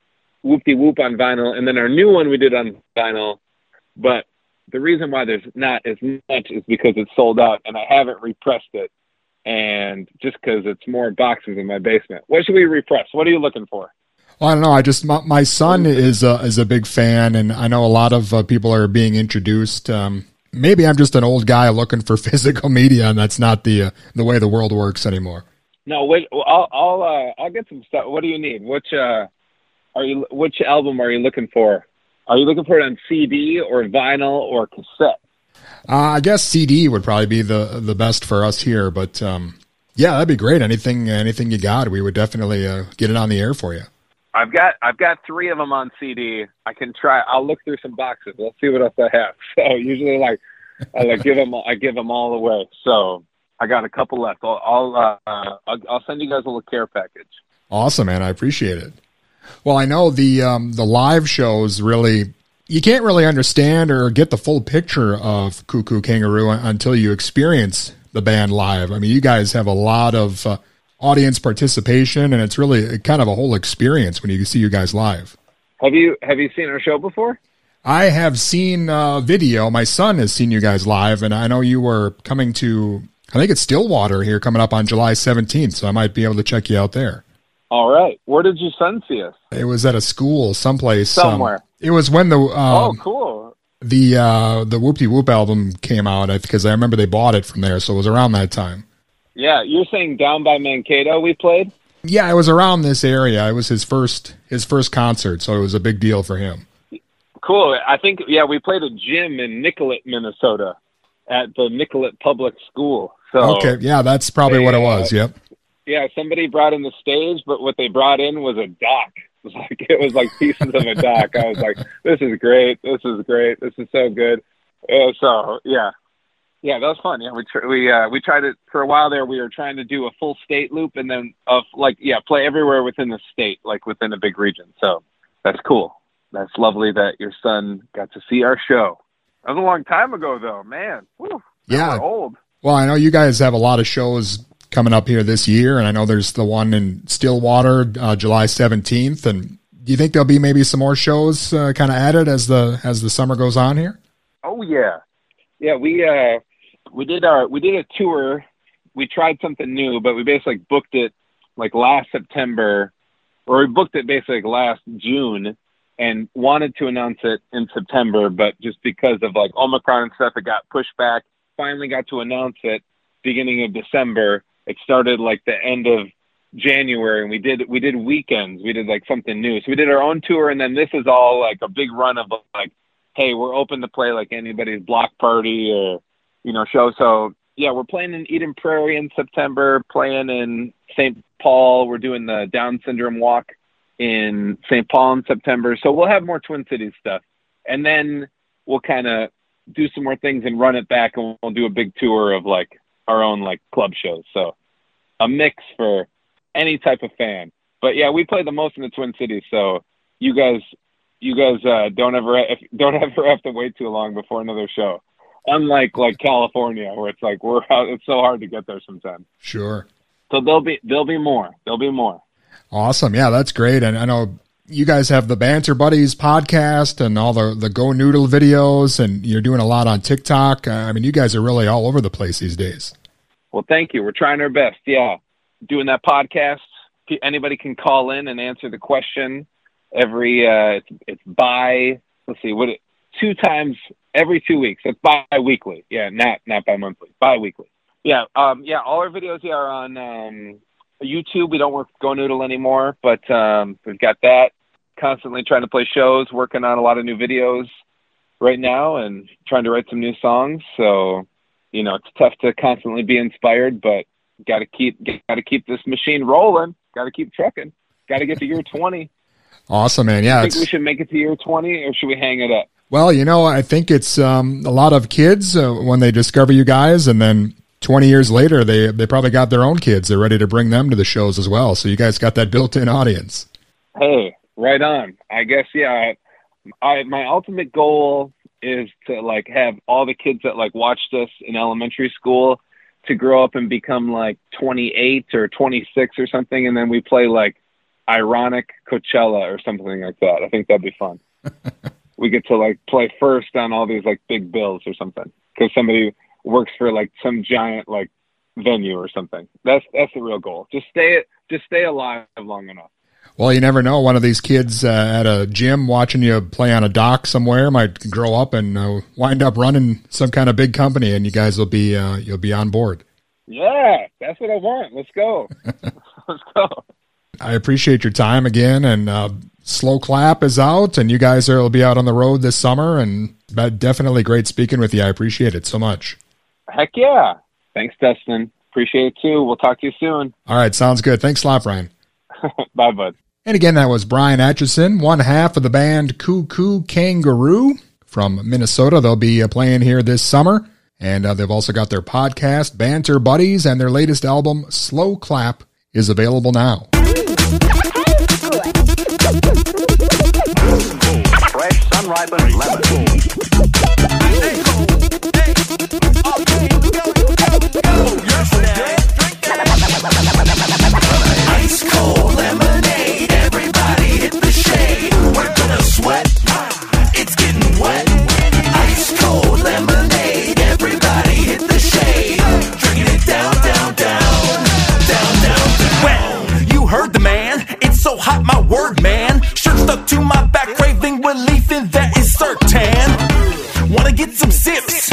Whoop Whoop on vinyl, and then our new one we did on vinyl. But the reason why there's not as much is because it's sold out, and I haven't repressed it, and just because it's more boxes in my basement. What should we repress? What are you looking for? Well, I don't know. I just my, my son is a, is a big fan, and I know a lot of uh, people are being introduced. Um, maybe I'm just an old guy looking for physical media, and that's not the uh, the way the world works anymore. No, wait. I'll I'll uh, I'll get some stuff. What do you need? Which uh, are you? Which album are you looking for? Are you looking for it on CD or vinyl or cassette? Uh, I guess CD would probably be the the best for us here, but um, yeah, that'd be great. Anything anything you got, we would definitely uh, get it on the air for you. I've got I've got three of them on CD. I can try. I'll look through some boxes. Let's see what else I have. So usually, like I like give them I give them all away. So I got a couple left. I'll I'll, uh, I'll I'll send you guys a little care package. Awesome, man. I appreciate it. Well, I know the um, the live shows really you can't really understand or get the full picture of Koo Koo Kanga Roo until you experience the band live. I mean, you guys have a lot of uh, audience participation, and it's really kind of a whole experience when you see you guys live. Have you have you seen our show before? I have seen uh, video. My son has seen you guys live, and I know you were coming to. I think it's Stillwater here coming up on July 17th, so I might be able to check you out there. All right. Where did your son see us? It was at a school someplace. um, Somewhere. it was when the um, oh, cool. the uh, the Whoop De Whoop album came out because I remember they bought it from there, so it was around that time. Yeah, you're saying down by Mankato we played? Yeah, it was around this area. It was his first his first concert, so it was a big deal for him. Cool. I think yeah, we played a gym in Nicollet, Minnesota, at the Nicollet Public School. So okay, yeah, that's probably what it they, uh, was. Yep. yeah, somebody brought in the stage, but what they brought in was a dock. It was like it was like pieces of a dock. I was like, this is great. This is great. This is so good. Uh, so yeah, yeah, that was fun. Yeah, we tr- we uh, we tried it for a while there. We were trying to do a full state loop and then of like yeah, play everywhere within the state, like within a big region. So that's cool. That's lovely that your son got to see our show. That was a long time ago, though. Man, Whew, Yeah. we're old. Well, I know you guys have a lot of shows coming up here this year, and I know there's the one in Stillwater, uh, July 17th. And do you think there'll be maybe some more shows uh, kind of added as the as the summer goes on here? Oh yeah, yeah. We uh we did our we did a tour. We tried something new, but we basically booked it like last September, or we booked it basically last June, and wanted to announce it in September, but just because of like Omicron and stuff, it got pushed back. Finally, got to announce it beginning of December. It started like the end of January, and we did we did weekends. We did like something new. So we did our own tour, and then this is all like a big run of like, hey, we're open to play like anybody's block party or you know show. So yeah, we're playing in Eden Prairie in September, playing in St. Paul. We're doing the Down syndrome walk in St. Paul in September. So we'll have more Twin Cities stuff, and then we'll kind of do some more things and run it back, and we'll do a big tour of like our own like club shows. So a mix for any type of fan. But yeah, we play the most in the Twin Cities, so you guys, you guys uh, don't ever don't ever have to wait too long before another show. Unlike like California, where it's like we're out, it's so hard to get there sometimes. Sure. So there'll be there'll be more. There'll be more. Awesome. Yeah, that's great. And I know you guys have the Banter Buddies podcast and all the, the Go Noodle videos, and you're doing a lot on TikTok. Uh, I mean, you guys are really all over the place these days. Well, thank you. We're trying our best. Yeah, doing that podcast. Anybody can call in and answer the question. Every uh, it's it's by let's see what it, two times every two weeks. It's bi-weekly. Yeah, not not bi-monthly. Bi-weekly. Yeah, um, yeah. All our videos yeah, are on um, YouTube. We don't work Go Noodle anymore, but um, we've got that. Constantly trying to play shows, working on a lot of new videos right now, and trying to write some new songs. So, you know, it's tough to constantly be inspired, but got to keep got to keep this machine rolling. Got to keep trucking. Got to get to year twenty. Awesome, man. Yeah. I think we should make it to year twenty, or should we hang it up? Well, you know, I think it's um, a lot of kids uh, when they discover you guys, and then 20 years later, they they probably got their own kids. They're ready to bring them to the shows as well. So you guys got that built-in audience. Hey, right on. I guess yeah. I, I my ultimate goal is to like have all the kids that like watched us in elementary school to grow up and become like 28 or 26 or something, and then we play like ironic Coachella or something like that. I think that'd be fun. we get to like play first on all these like big bills or something because somebody works for like some giant like venue or something. That's that's the real goal. Just stay just stay alive long enough. Well, you never know. One of these kids uh, at a gym watching you play on a dock somewhere might grow up and uh, wind up running some kind of big company, and you guys will be uh, you'll be on board. Yeah, that's what I want. Let's go. Let's go. I appreciate your time again, and uh, slow clap is out, and you guys are, will be out on the road this summer, and but definitely great speaking with you. I appreciate it so much. Heck yeah. Thanks, Dustin. Appreciate it too. We'll talk to you soon. All right, sounds good. Thanks a lot, Bryan. Bye, bud. And again, that was Bryan Atchison, one half of the band Koo Koo Kanga Roo from Minnesota. They'll be uh, playing here this summer. And uh, they've also got their podcast, Banter Buddies, and their latest album, Slow Clap, is available now. Ice cold lemonade, everybody hit the shade. We're gonna sweat, it's getting wet. Ice cold lemonade, everybody hit the shade. Drinking it down, down, down, down, down, down. You heard the man. So hot, my word, man. Shirt stuck to my back, craving relief, and that is certain. Wanna get some sips,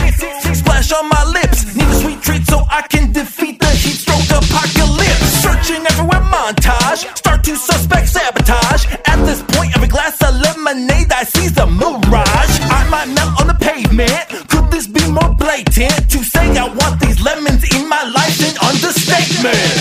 splash on my lips. Need a sweet treat so I can defeat the heat stroke apocalypse. Searching everywhere, montage. Start to suspect sabotage. At this point, every glass of lemonade I see's a mirage. I might melt on the pavement. Could this be more blatant? To say I want these lemons in my life, an understatement.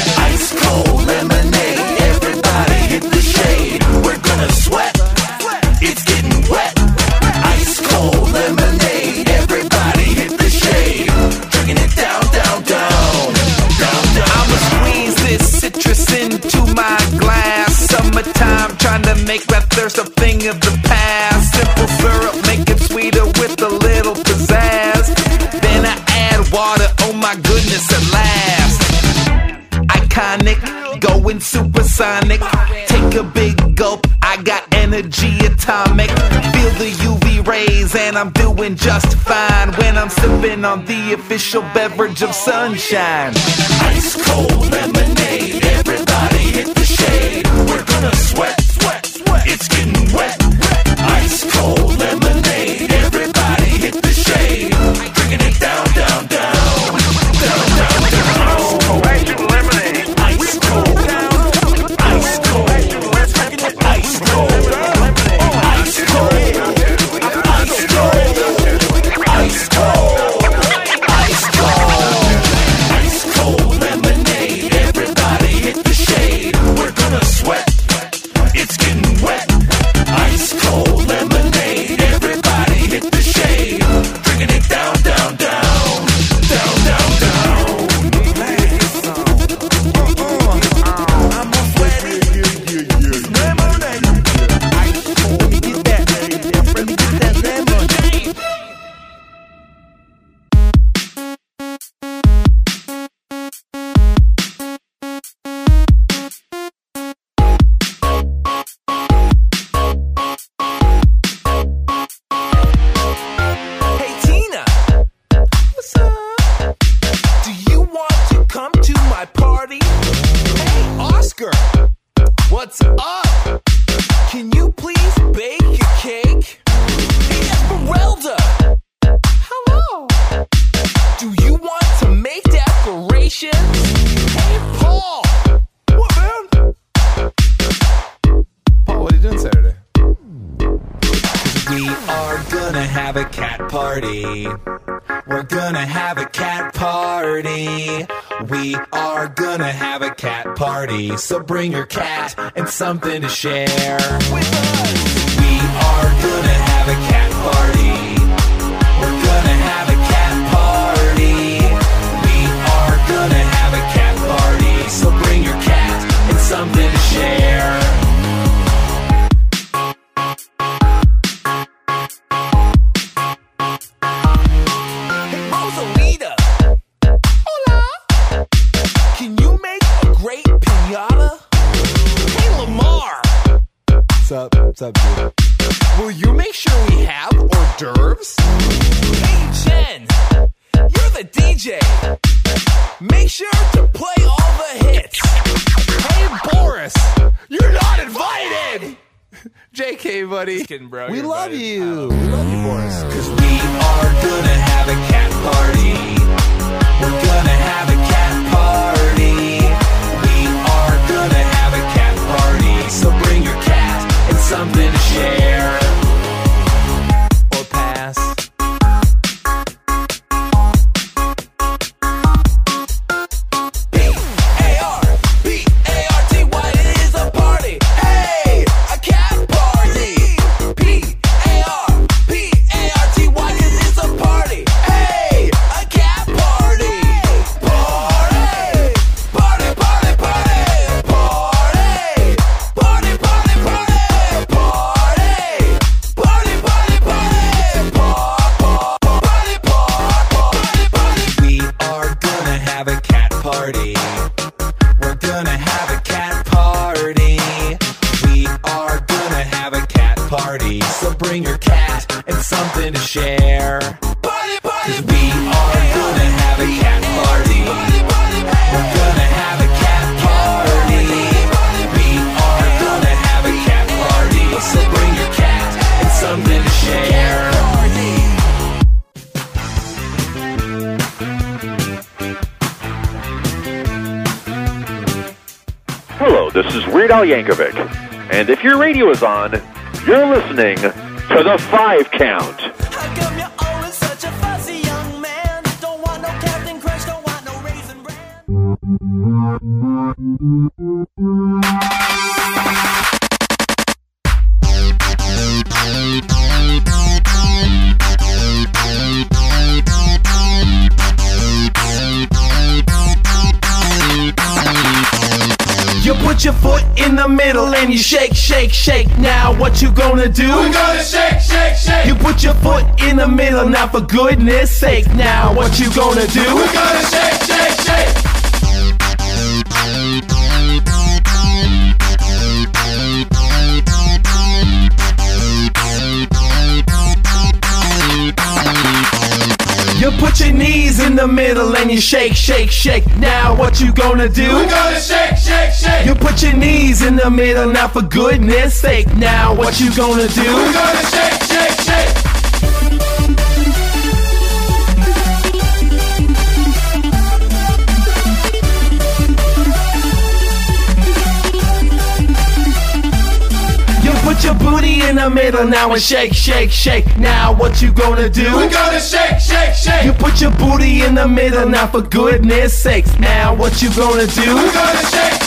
Supersonic. Take a big gulp, I got energy atomic. Feel the UV rays, and I'm doing just fine when I'm sipping on the official beverage of sunshine. Ice cold lemonade, everybody hit the shade. We're gonna sweat, sweat, sweat. It's getting wet. Wet. ice cold So bring your cat and something to share. We are gonna have a cat party. What's up, What's up, dude? Will you make sure we have hors d'oeuvres? Hey, Jen, you're the DJ. Make sure to play all the hits. Hey, Boris, you're not invited. JK, buddy. Just kidding, bro. We You're love invited. you. We love you, Boris. Cause we are gonna have a cat party. We're gonna radio is on, you're listening to the Five Count. You put your foot in the middle and you shake, shake, shake. Now what you gonna do? We're gonna shake, shake, shake. You put your foot in the middle now for goodness sake. Now what you gonna do? We're gonna shake, shake, shake. The middle and you shake, shake, shake. Now what you gonna do? We're gonna shake, shake, shake. You put your knees in the middle now for goodness sake. Now what you gonna do? We're gonna shake, shake, your booty in the middle now and shake, shake, shake. Now what you gonna do? We're gonna shake, shake, shake. You put your booty in the middle now for goodness sakes. Now what you gonna do? We're gonna shake.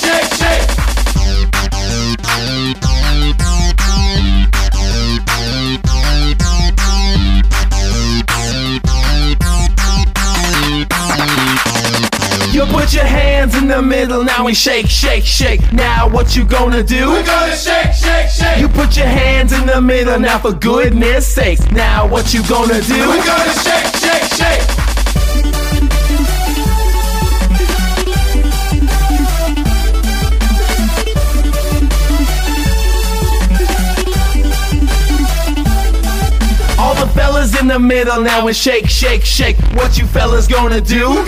The middle now we shake, shake, shake. Now what you gonna do? We're gonna shake, shake, shake. You put your hands in the middle now for goodness sakes. Now what you gonna do? We're gonna shake, shake, shake. All the fellas in the middle now and shake, shake, shake. What you fellas gonna do?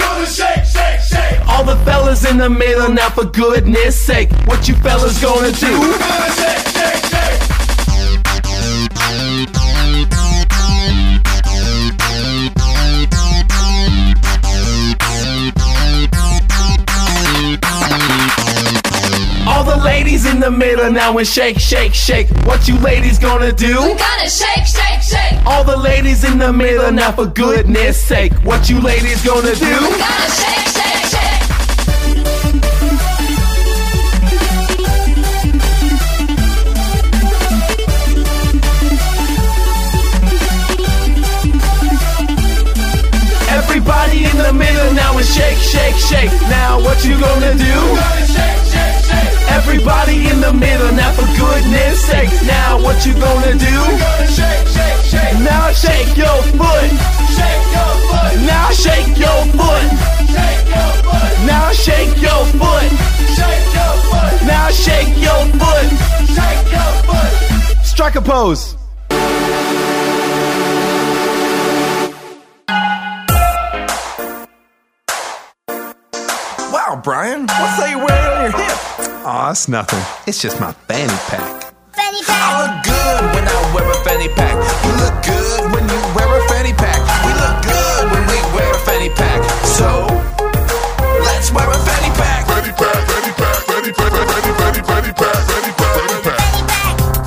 All the fellas in the middle now for goodness sake. What you fellas gonna do? Shake, shake, shake. All the ladies in the middle now and shake, shake, shake. What you ladies gonna do? We're gonna shake, shake, shake. All the ladies in the middle now for goodness sake. What you ladies gonna do? We're gonna shake. And shake, shake, shake. Now what you gonna do? Gonna. Everybody in the middle now for goodness sake. Now what you gonna do? Gonna. Now shake your foot. Now shake your foot. Now shake your foot. Now shake your foot. Rock a pose. Bryan, what's that you're wearing on your hip? Aw, it's nothing. It's just my fanny pack. Fanny pack. I look good when I wear a fanny pack. You look good when you wear a fanny pack. We look good when we wear a fanny pack. So let's wear a fanny pack. Fanny pack, fanny pack, fanny pack, fanny fanny fanny pack, fanny pack, fanny pack.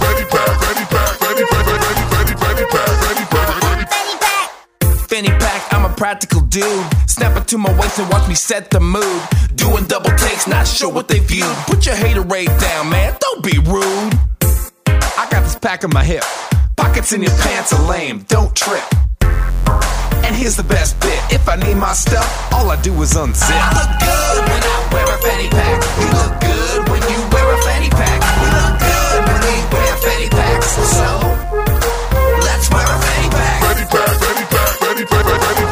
Fanny pack, fanny pack, fanny pack, fanny fanny fanny pack, fanny pack, fanny pack. Fanny pack, I'm a practical dude. Snap it to my waist and watch me set the mood. Doing double takes, not sure what they viewed. Put your hater rate down, man. Don't be rude. I got this pack on my hip. Pockets in your pants are lame. Don't trip. And here's the best bit. If I need my stuff, all I do is unzip. I look good when I wear a fanny pack. You look good when you wear a fanny pack. We look good when we wear fanny packs. So let's wear a fanny pack. Fanny pack, fanny pack, fanny pack, fanny fanny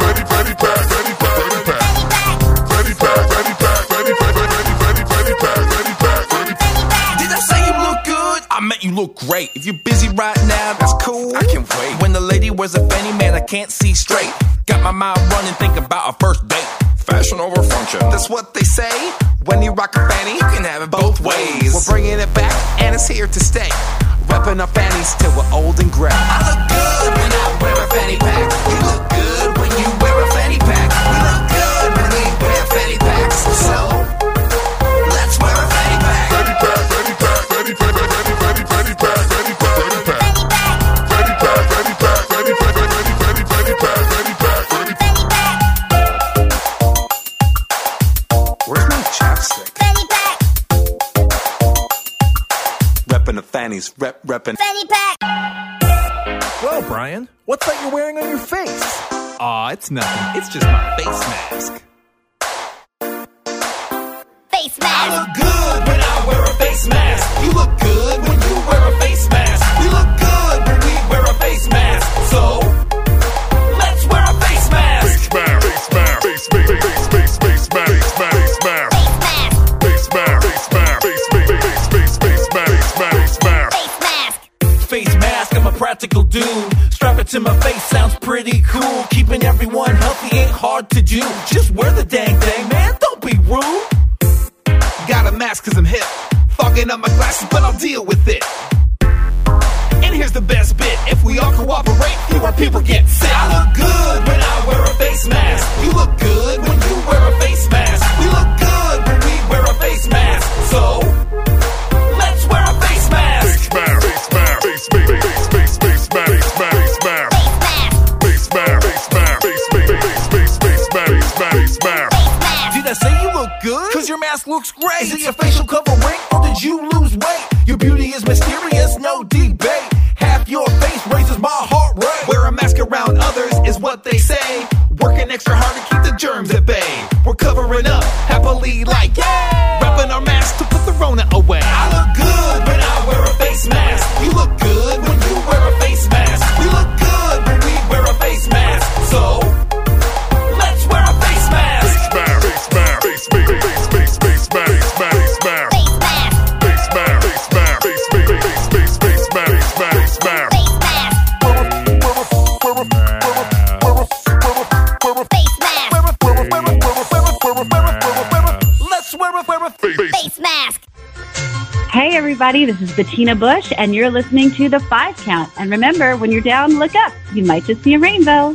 look great. If you're busy right now, that's cool. I can wait. When the lady wears a fanny, man, I can't see straight. Got my mind running, think about a first date. Fashion over function. That's what they say. When you rock a fanny, you can have it both ways. We're bringing it back, and it's here to stay. Repping our fannies till we're old and gray. I look good when I wear a fanny pack. You look Repping the fannies. Rep, repping. fanny pack. Well, Bryan, what's that you're wearing on your face? Aw, it's nothing. It's just my face mask. Face mask. I look good when I wear a face mask. You look good when you wear a face mask. We look good when we wear a face mask. So practical dude. Strap it to my face, sounds pretty cool. Keeping everyone healthy ain't hard to do. Just wear the dang thing, man. Don't be rude. Got a mask cause I'm hip. Fogging up my glasses, but I'll deal with it. And here's the best bit. If we all cooperate, fewer people get sick. I look good when I wear a face mask. You look good Is it your facial everybody, this is Bettina Bush, and you're listening to The Five Count. And remember, when you're down, look up. You might just see a rainbow.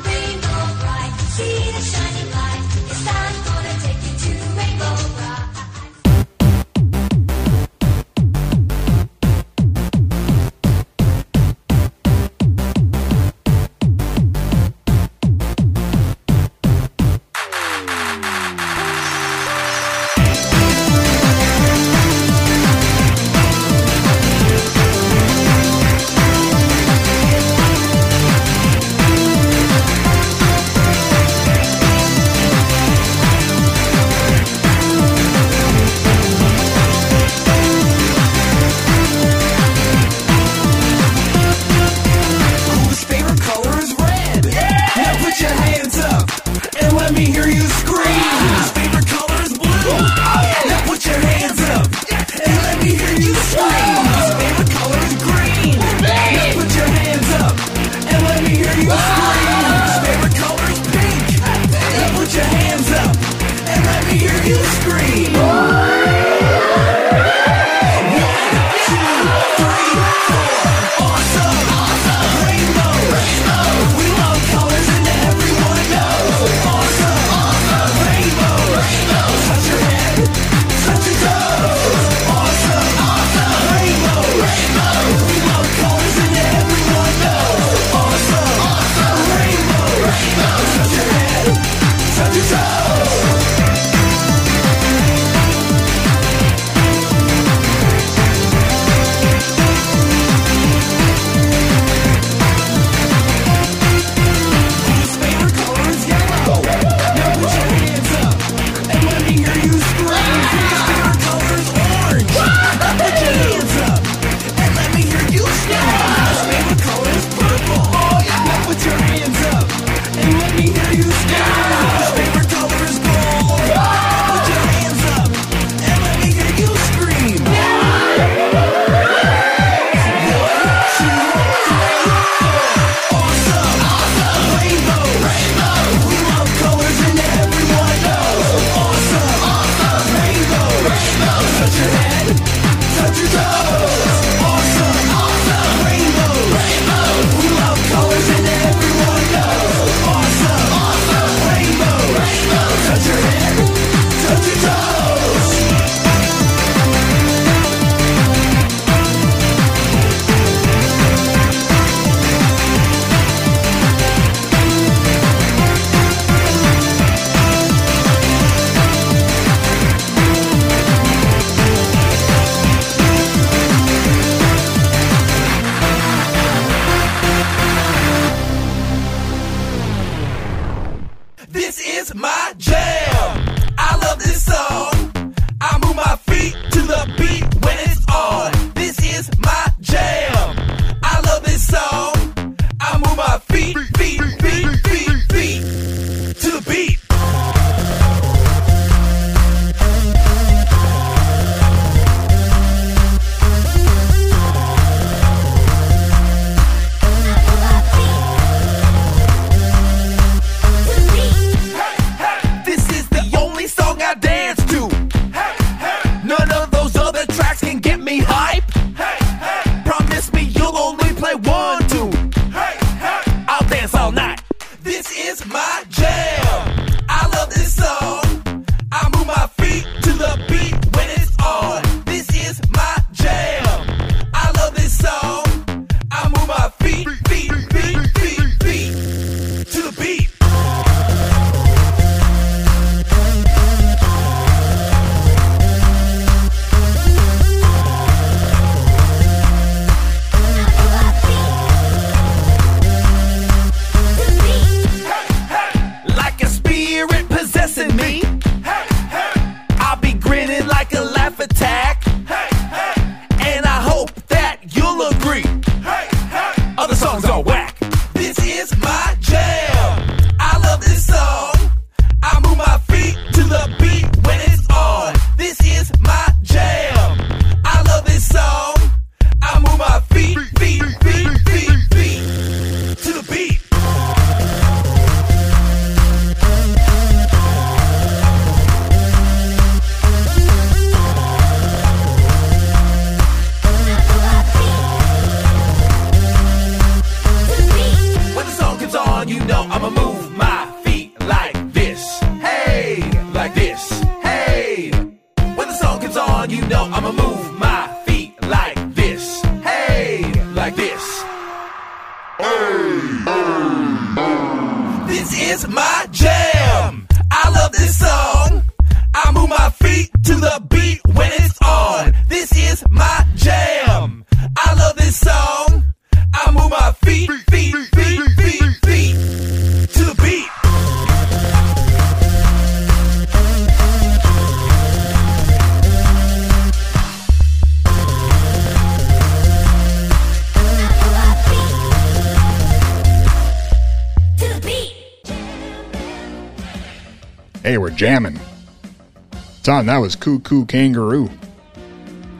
That was Koo Koo Kanga Roo.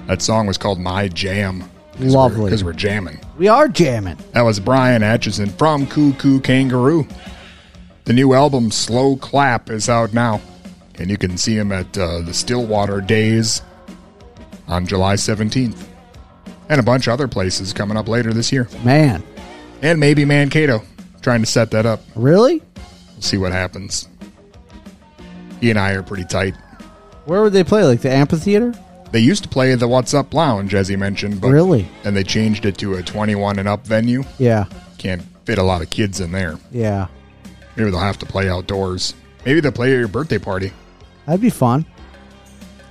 That song was called My Jam. Lovely. Because we're jamming. We are jamming. That was Bryan Atchison from Koo Koo Kanga Roo. The new album Slow Clap is out now, and you can see him at uh, the Stillwater Days on July 17th. And a bunch of other places coming up later this year. Man. And maybe Mankato, trying to set that up. Really? We'll see what happens. He and I are pretty tight. Where would they play? Like the amphitheater? They used to play the What's Up Lounge, as he mentioned, but Really? and they changed it to a 21 and up venue. Yeah. Can't fit a lot of kids in there. Yeah. Maybe they'll have to play outdoors. Maybe they'll play at your birthday party That'd be fun.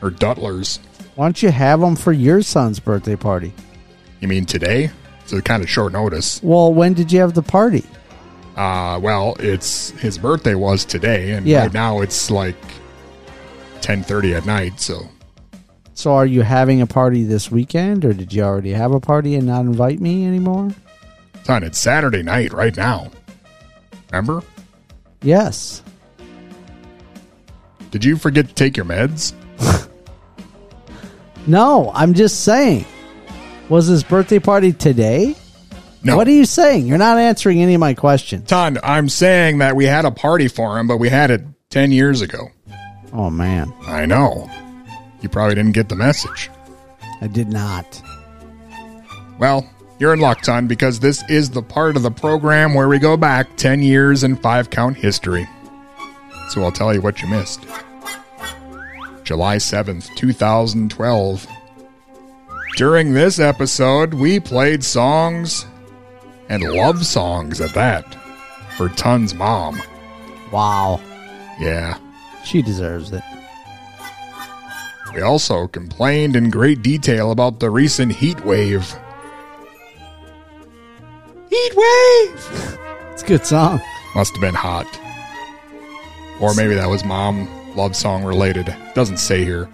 or Dutlers. Why don't you have them for your son's birthday party? You mean today? So kind of short notice. Well, when did you have the party? Uh, well, it's his birthday was today, and Yeah. right now it's like 10:30 at night. So So are you having a party this weekend or did you already have a party and not invite me anymore? son, it's Saturday night right now. Remember? Yes. Did you forget to take your meds? No, I'm just saying. Was his birthday party today? No. What are you saying? You're not answering any of my questions. Ton, I'm saying that we had a party for him, but we had it 10 years ago. Oh man, I know. You probably didn't get the message. I did not. Well, you're in luck, Ton, because this is the part of the program where we go back 10 years in five count history. So I'll tell you what you missed. July 7th, 2012. During this episode, we played songs and love songs at that for Ton's mom. Wow. Yeah. She deserves it. We also complained in great detail about the recent heat wave. Heat wave! It's a good song. Must have been hot. Or maybe that was mom love song related. Doesn't say here.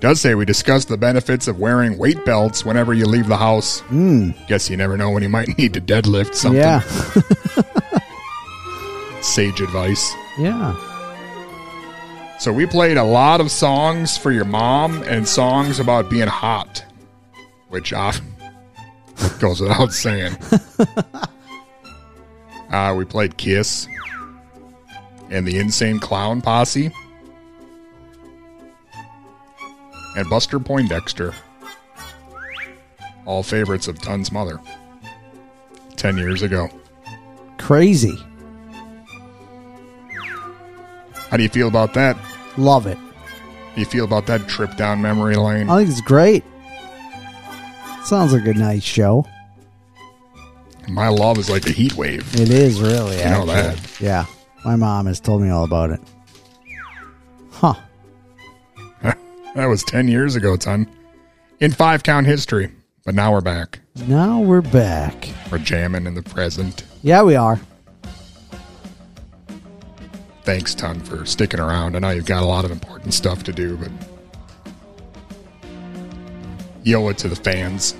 Does say we discussed the benefits of wearing weight belts whenever you leave the house. Mm. Guess you never know when you might need to deadlift something. Yeah. Sage advice. Yeah. So we played a lot of songs for your mom and songs about being hot, which uh, goes without saying. uh, we played Kiss and the Insane Clown Posse and Buster Poindexter. All favorites of Ton's mother. 10 years ago. Crazy. How do you feel about that? Love it. How do you feel about that trip down memory lane? I think it's great. Sounds like a nice show. My love is like a heat wave. It is really. You know that. Yeah. My mom has told me all about it. Huh. that was 10 years ago, Ton. In five count history. But now we're back. Now we're back. We're jamming in the present. Yeah, we are. Thanks, Ton, for sticking around. I know you've got a lot of important stuff to do, but you owe it to the fans.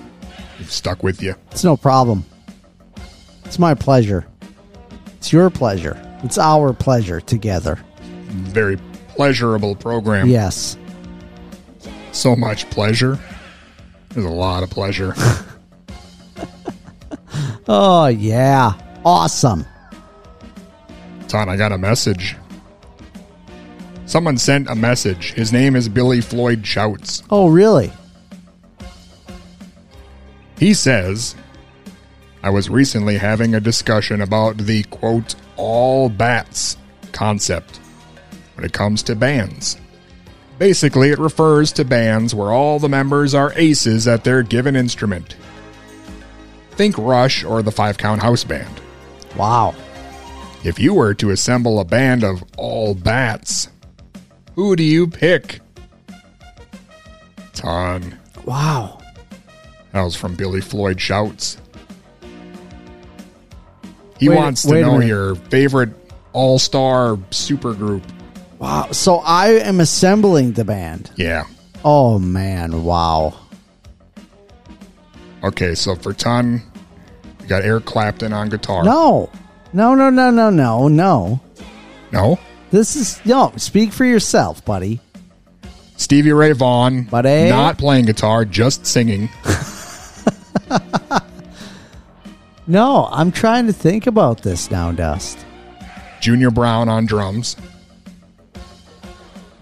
We've stuck with you. It's no problem. It's my pleasure. It's your pleasure. It's our pleasure together. Very pleasurable program. Yes. So much pleasure. There's a lot of pleasure. Oh, yeah. Awesome. I got a message. Someone sent a message. His name is Billy Floyd Shouts. Oh, really? He says, I was recently having a discussion about the quote, all bats concept when it comes to bands. Basically, it refers to bands where all the members are aces at their given instrument. Think Rush or the Five Count House Band. Wow. If you were to assemble a band of all bats, who do you pick? Ton. Wow. That was from Billy Floyd Shouts. He Wait- wants to know your favorite all star supergroup. Wow. So I am assembling the band. Yeah. Oh, man. Wow. Okay, so for Ton, we got Eric Clapton on guitar. No. No, no, no, no, no, no. No? This is, no, speak for yourself, buddy. Stevie Ray Vaughan, Buddy. not playing guitar, just singing. No, I'm trying to think about this now, Dust. Junior Brown on drums.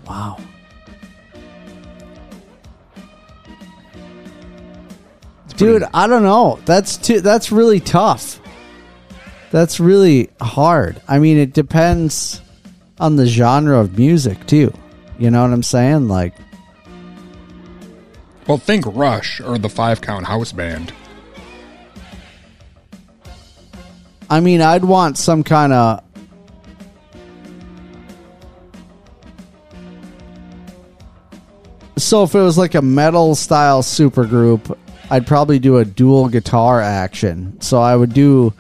Wow. Dude, I don't know. That's too that's really tough. That's really hard. I mean, it depends on the genre of music too. You know what I'm saying? Like Well, think Rush or the Five Count House Band. I mean, I'd want some kind of So if it was like a metal style supergroup, I'd probably do a dual guitar action. So I would do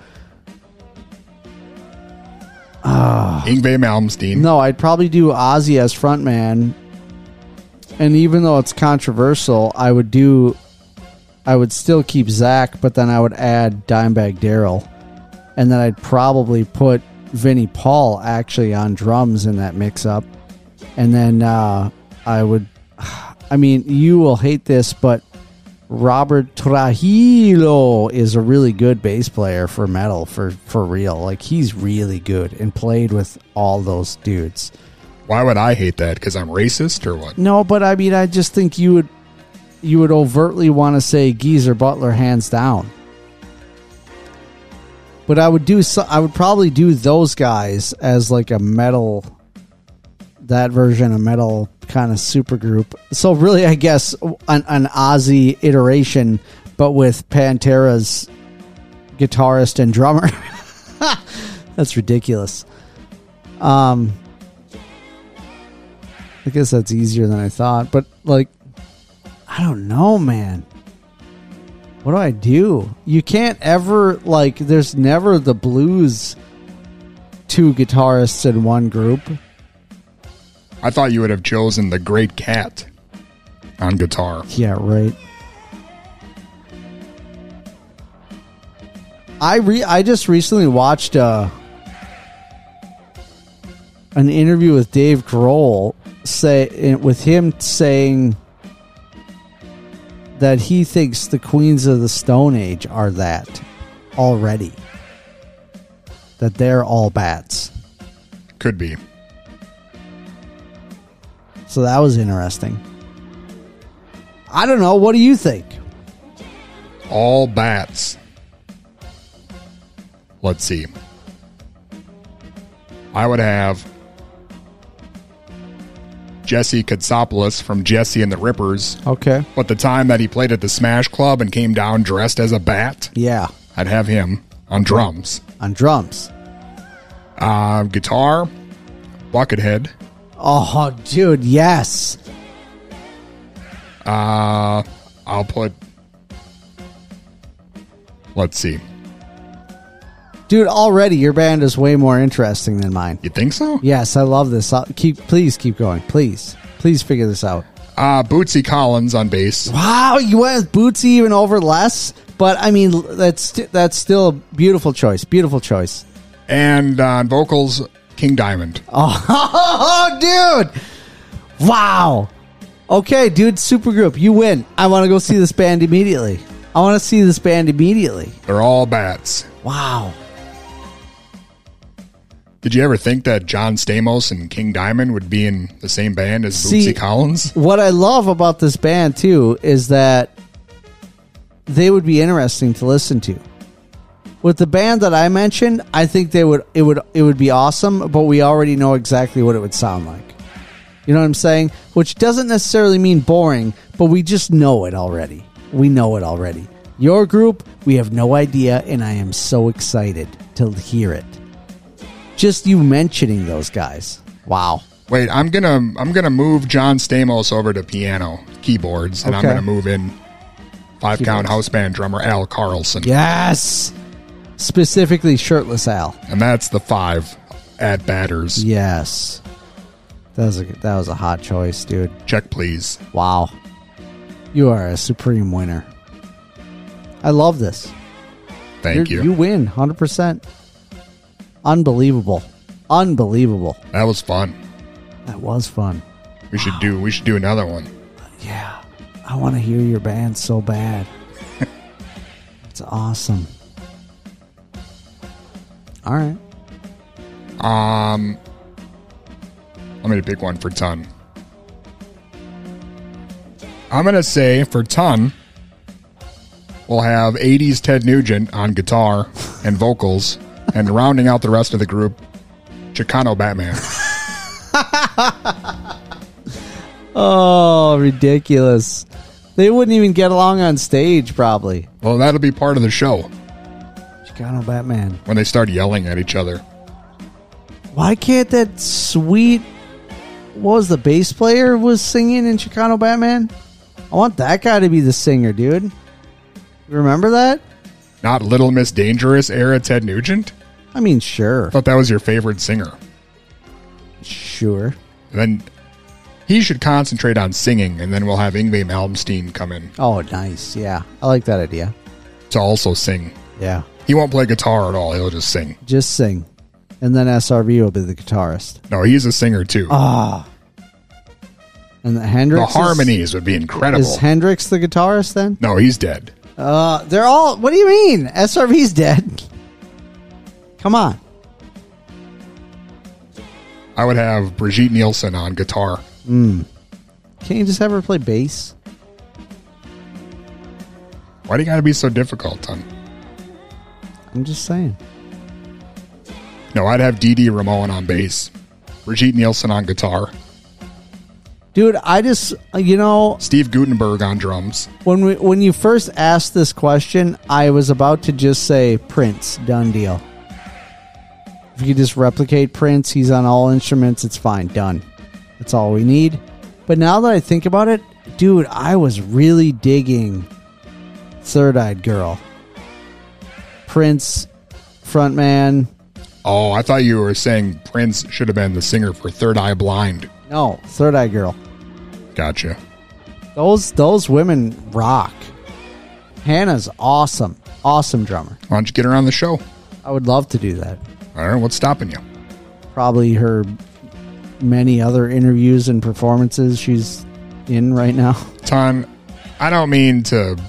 Yngwie Malmsteen. No, I'd probably do Ozzy as frontman. And even though it's controversial, I would do I would still keep Zakk, but then I would add Dimebag Darrell. And then I'd probably put Vinnie Paul actually on drums in that mix up. And then uh, I would I mean, you will hate this, but Robert Trujillo is a really good bass player for metal for for real. Like he's really good and played with all those dudes. Why would I hate that? Because I'm racist or what? No, but I mean, I just think you would you would overtly want to say Geezer Butler hands down. But I would do so, I would probably do those guys as like a metal that version of metal kind of super group. So really, I guess an, an iteration, but with Pantera's guitarist and drummer. that's ridiculous. Um, I guess that's easier than I thought, but like, I don't know, man. What do I do? You can't ever like. There's never the blues two guitarists in one group. I thought you would have chosen the Great Kat on guitar. Yeah, right. I re I just recently watched uh, an interview with Dave Grohl say with him saying that he thinks the Queens of the Stone Age are that already. That they're all bats. Could be. So that was interesting. I don't know. What do you think? All bats. Let's see. I would have Jesse Katsopolis from Jesse and the Rippers. Okay. But the time that he played at the Smash Club and came down dressed as a bat, Yeah. I'd have him on drums. On drums. Uh, guitar, Buckethead. Oh, dude, yes. Uh, I'll put. Let's see. Dude, already your band is way more interesting than mine. You think so? Yes, I love this. I'll keep please keep going. Please. Please figure this out. Uh, Bootsy Collins on bass. Wow, you went with Bootsy even over Les. But I mean, that's that's still a beautiful choice. Beautiful choice. And uh, on vocals, King Diamond. Oh, dude! Wow. Okay, dude, supergroup, you win. I want to go see this band immediately. I want to see this band immediately. They're all bats. Wow. Did you ever think that John Stamos and King Diamond would be in the same band as See- Bootsy Collins? What I love about this band too is that they would be interesting to listen to. With the band that I mentioned, I think they would it would it would be awesome, but we already know exactly what it would sound like. You know what I'm saying? Which doesn't necessarily mean boring, but we just know it already. We know it already. Your group, we have no idea, and I am so excited to hear it. Just you mentioning those guys. Wow. Wait, I'm gonna I'm gonna move John Stamos over to piano keyboards, and I'm gonna move in five count house band drummer Al Carlson. Yes. Specifically shirtless Al. and that's the five at batters. Yes. That was a that was a hot choice, dude. Check please. Wow. You are a supreme winner. I love this. Thank You're- you. You win 100%. Unbelievable. Unbelievable. That was fun. That was fun. We should do we should do another one. Yeah. I want to hear your band so bad. It's awesome. All right. Um, I'm gonna pick one for Ton. I'm gonna say for Ton, we'll have '80s Ted Nugent on guitar and vocals, and rounding out the rest of the group, Chicano Batman. Oh, ridiculous. They wouldn't even get along on stage, probably. Well, that'll be part of the show Chicano Batman. when they start yelling at each other. Why can't that sweet what was the bass player was singing in Chicano Batman? I want that guy to be the singer, dude. You remember that? Not Little Miss Dangerous era Ted Nugent. I mean, sure. I thought that was your favorite singer. Sure. Then he should concentrate on singing, and then we'll have Yngwie Malmsteen come in Oh, nice. Yeah. I like that idea. to also sing. Yeah. He won't play guitar at all. He'll just sing. Just sing. And then SRV will be the guitarist. No, he's a singer too. Ah. And the Hendrix the is- harmonies would be incredible. Is Hendrix the guitarist then? no, he's dead. Uh, they're all. What do you mean? SRV's dead. Come on. I would have Brigitte Nielsen on guitar. Mm. Can't you just have her play bass? Why do you got to be so difficult, son? I'm just saying. No, I'd have Dee Ramone on bass, Brigitte Nielsen on guitar, Dude, I just you know Steve Guttenberg on drums. when we when you first asked this question, I was about to just say Prince, done deal. If you just replicate Prince, he's on all instruments, it's fine, done. That's all we need. But now that I think about it, dude, I was really digging Third Eyed Girl. Prince, frontman, Oh, I thought you were saying Prince should have been the singer for Third Eye Blind. No, Third Eye Girl. Gotcha. Those those women rock. Hannah's awesome, awesome drummer. Why don't you get her on the show? I would love to do that. All right, what's stopping you? Probably her many other interviews and performances she's in right now. Ton, I don't mean to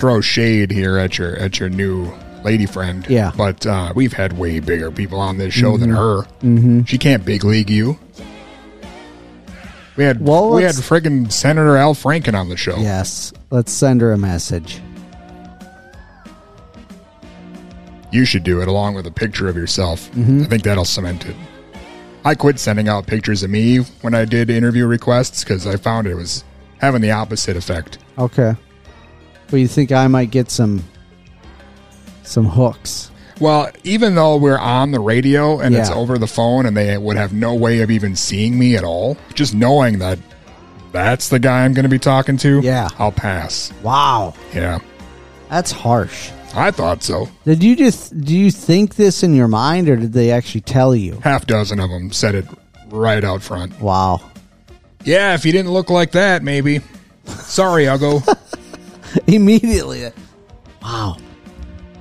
throw shade here at your at your new lady friend. Yeah. But uh, we've had way bigger people on this show than Mhm. her. Mhm. She can't big league you. We had Well, we had friggin' Senator Al Franken on the show. Yes, let's send her a message. You should do it along with a picture of yourself. Mhm. I think that'll cement it. I quit sending out pictures of me when I did interview requests because I found it was having the opposite effect. Okay. But you think I might get some some hooks? Well, even though we're on the radio and it's over the phone and they would have no way of even seeing me at all, just knowing that that's the guy I'm going to be talking to, Yeah. I'll pass. Wow. Yeah. That's harsh. I thought so. Did you just do you think this in your mind or did they actually tell you? Half dozen of them said it right out front. Wow. Yeah, if you didn't look like that, maybe. Sorry, Uggo. Immediately. Wow.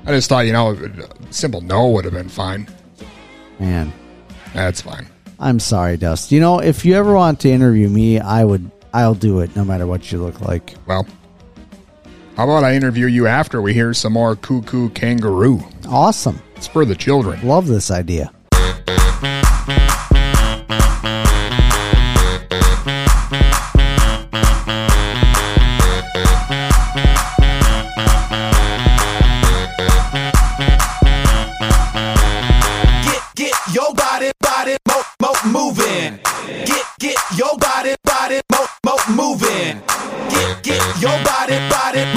I just thought, you know, a simple no would have been fine. Man. That's fine. I'm sorry, Dust. You know, if you ever want to interview me, I would I'll do it no matter what you look like. Well, how about I interview you after we hear some more Koo Koo Kanga Roo? Awesome. It's for the children. Love this idea. Body,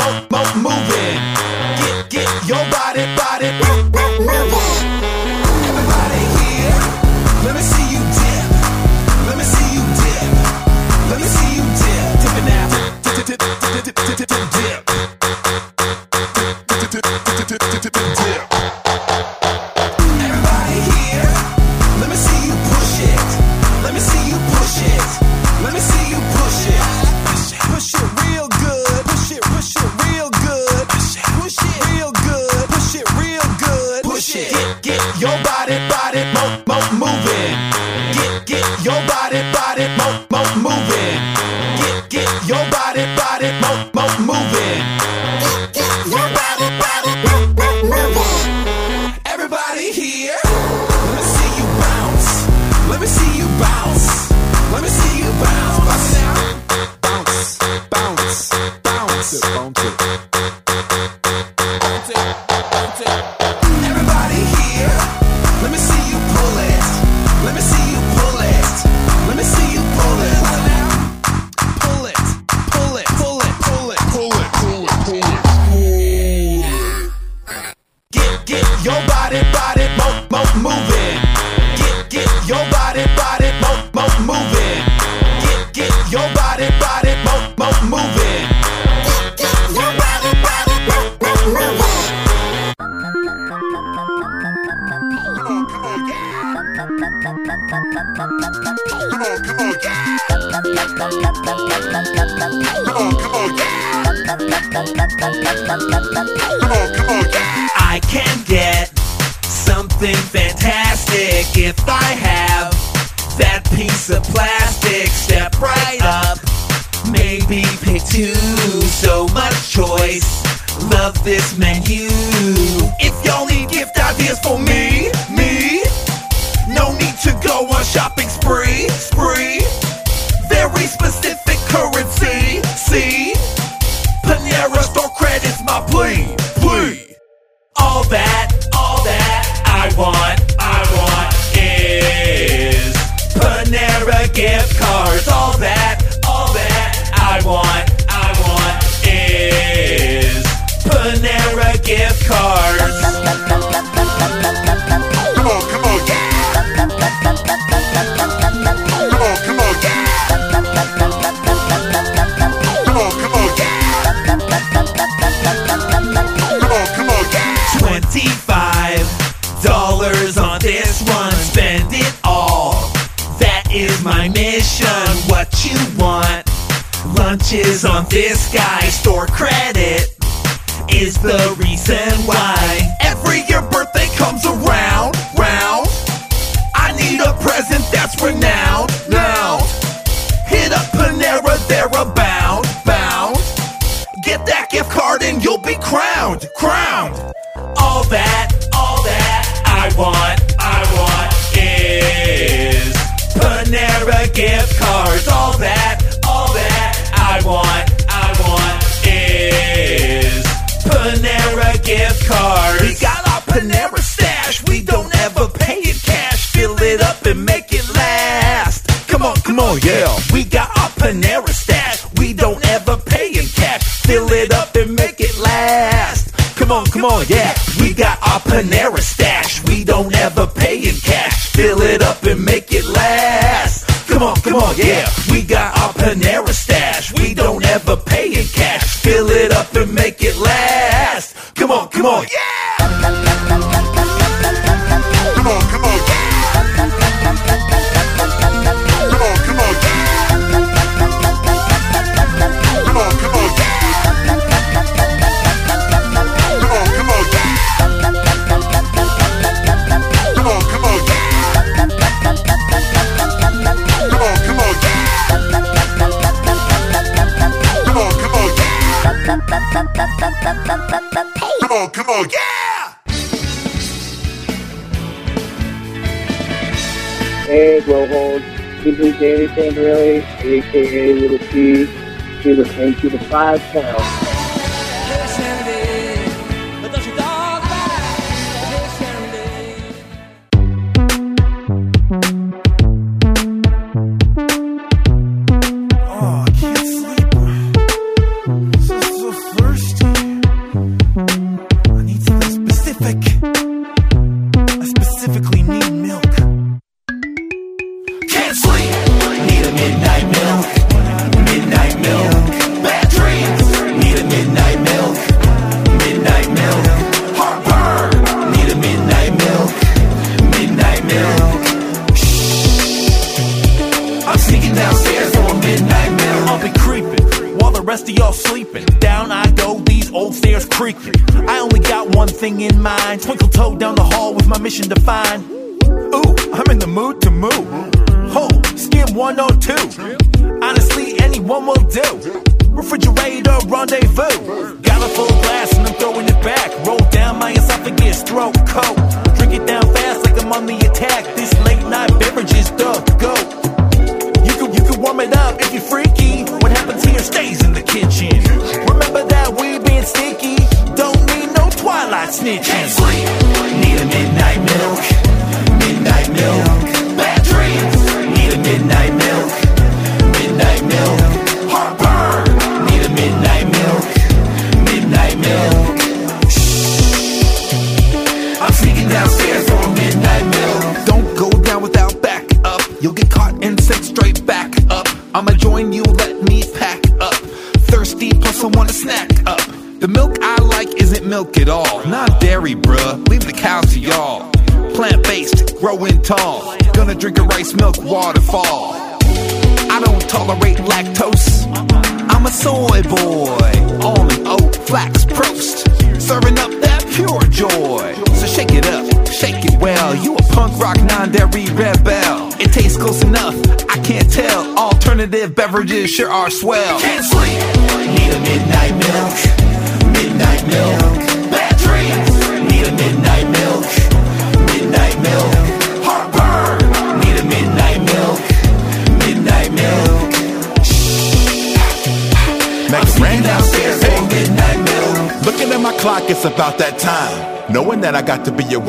to the into the five towns.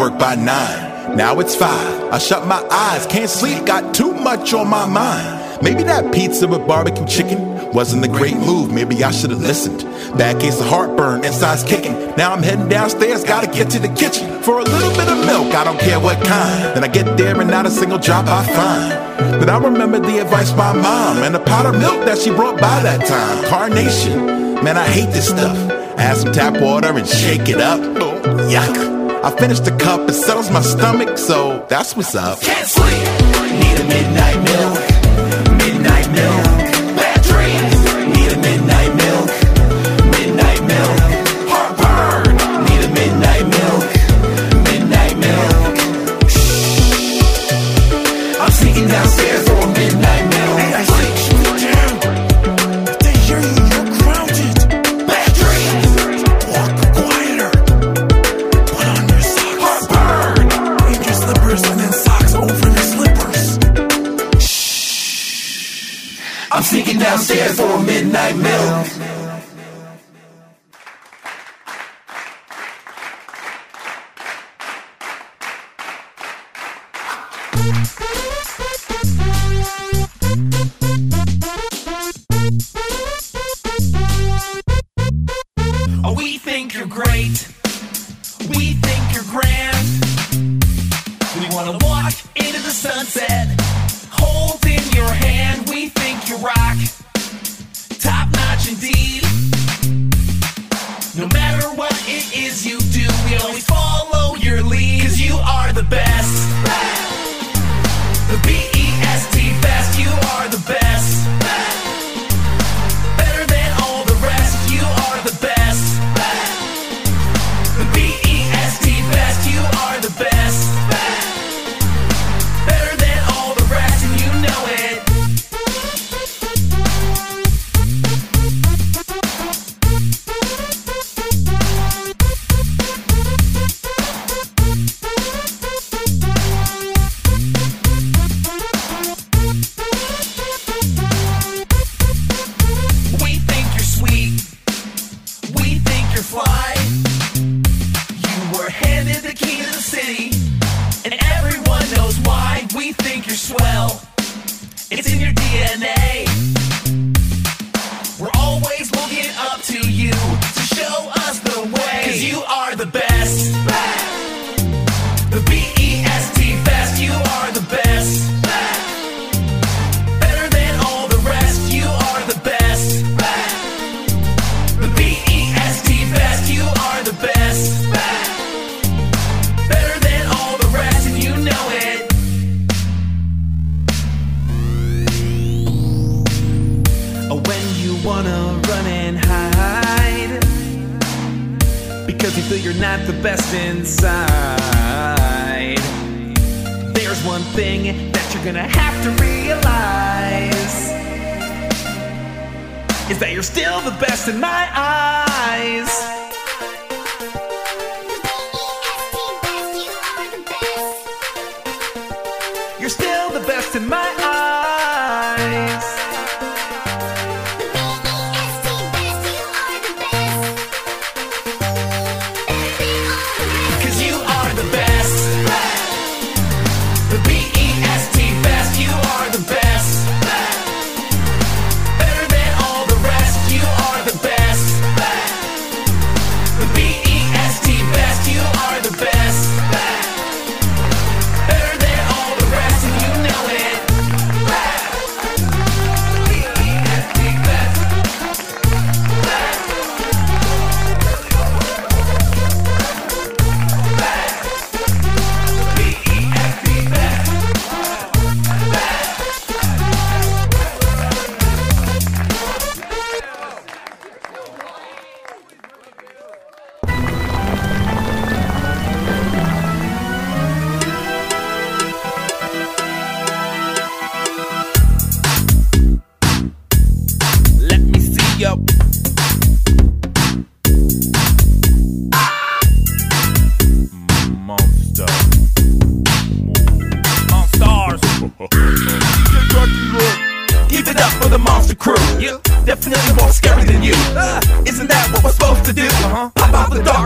work by nine. Now it's five. I shut my eyes, can't sleep, got too much on my mind. Maybe that pizza with barbecue chicken wasn't a great move. Maybe I should have listened. Bad case of heartburn, inside's kicking. Now I'm heading downstairs, gotta get to the kitchen for a little bit of milk. I don't care what kind. Then I get there and not a single drop I find. But I remember the advice my mom and the pot of milk that she brought by that time. Carnation. Man, I hate this stuff. Add some tap water and shake it up. Oh, yuck. I finish the cup, it settles my stomach, so that's what's up. Can't sleep, need a midnight. midnight milk.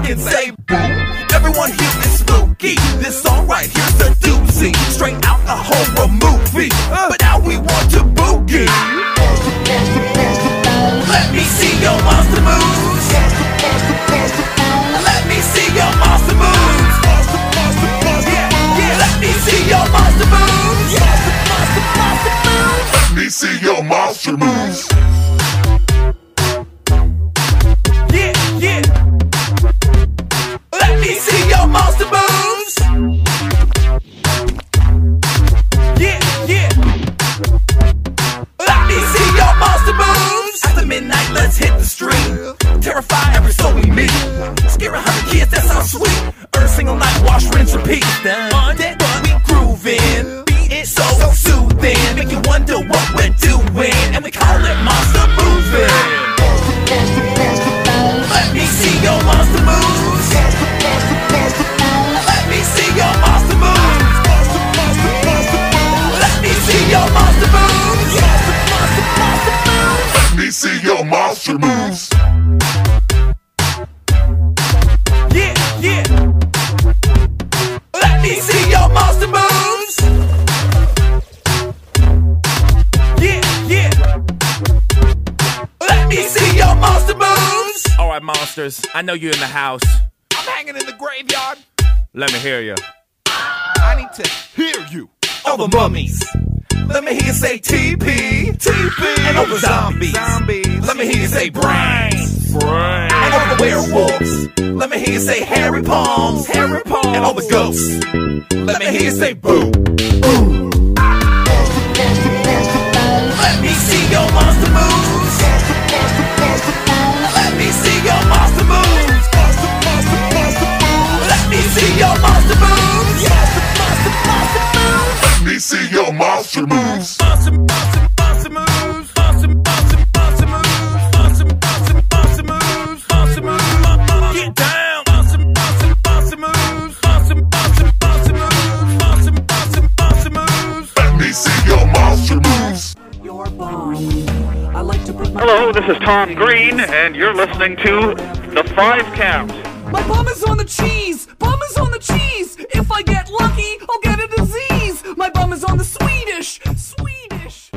can say boo. Everyone here is spooky. This song right here's the doozy. Straight out a horror movie. Uh. But now we want to boogie. Let me see your monster moves. Let me see your monster moves. Yeah, yeah. Let me see your monster moves. Let me see your monster moves. I know you're in the house. I'm hanging in the graveyard. Let me hear you. I need to hear you. All the mummies. Let me hear you say TP, TP. And all the zombies. zombies. Let me hear you say brains. Brains. And all the werewolves. Let me hear you say hairy palms. Hairy palms. And all the ghosts. Let me hear you say boo. Boo. Let me see your monster moves. Me see your monster moves. Monster, monster, monster moves. Monster, monster, monster moves. Monster, monster, monster moves. Monster moves. Mon- mon- Get down. Monster, monster, monster moves. Monster, monster, monster moves. Monster, monster, monster moves. Let me see your monster moves. Hello, this is Tom Green, and you're listening to The Five Count. My bum is on the cheese. Bum is on the cheese. If I get lucky, I'll get a disease. My bum is on the Swedish. Swedish.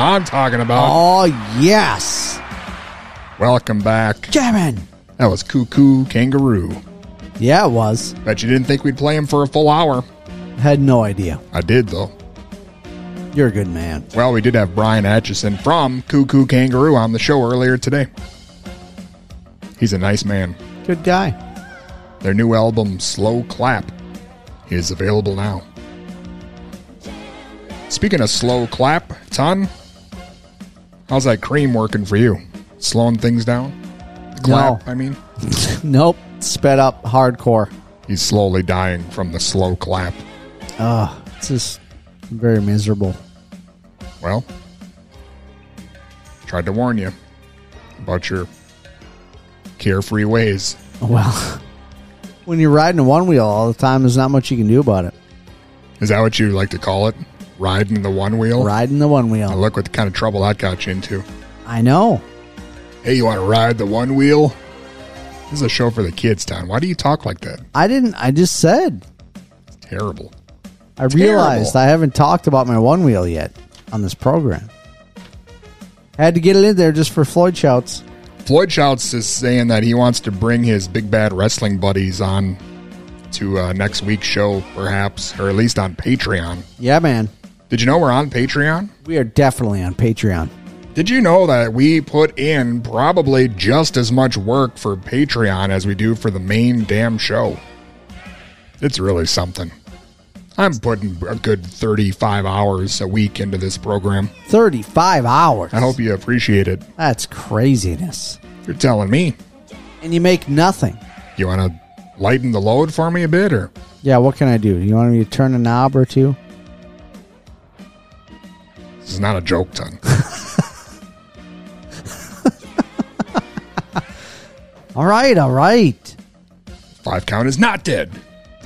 What I'm talking about. Oh, yes. Welcome back. Jamming. That was Koo Koo Kanga Roo. Yeah, it was. Bet you didn't think we'd play him for a full hour. Had no idea. I did, though. You're a good man. Well, we did have Bryan Atchison from Koo Koo Kanga Roo on the show earlier today. He's a nice man. Good guy. Their new album, Slow Clap, is available now. Speaking of slow clap, Ton, how's that cream working for you? Slowing things down? The clap, I mean? nope. Sped up hardcore. He's slowly dying from the slow clap. Ah, it's just very miserable. Well, tried to warn you about your carefree ways. Well, when you're riding a one wheel all the time, there's not much you can do about it. Is that what you like to call it? Riding the one wheel? Riding the one wheel. Now look what kind of trouble that got you into. I know. Hey, you want to ride the one wheel? This is a show for the kids, Don. Why do you talk like that? I didn't. I just said. Terrible. I realized I haven't talked about my one wheel yet on this program. I Had to get it in there just for Floyd shouts. Floyd Shouts is saying that he wants to bring his big bad wrestling buddies on to uh, next week's show, perhaps, or at least on Patreon. Yeah, man. Did you know we're on Patreon? We are definitely on Patreon. Did you know that we put in probably just as much work for Patreon as we do for the main damn show? It's really something. I'm putting a good 35 hours a week into this program. 35 hours. I hope you appreciate it. That's craziness. You're telling me. And you make nothing. You want to lighten the load for me a bit, or Yeah, what can I do? You want me to turn a knob or two? This is not a joke, Ton. All right, all right. Five count is not dead.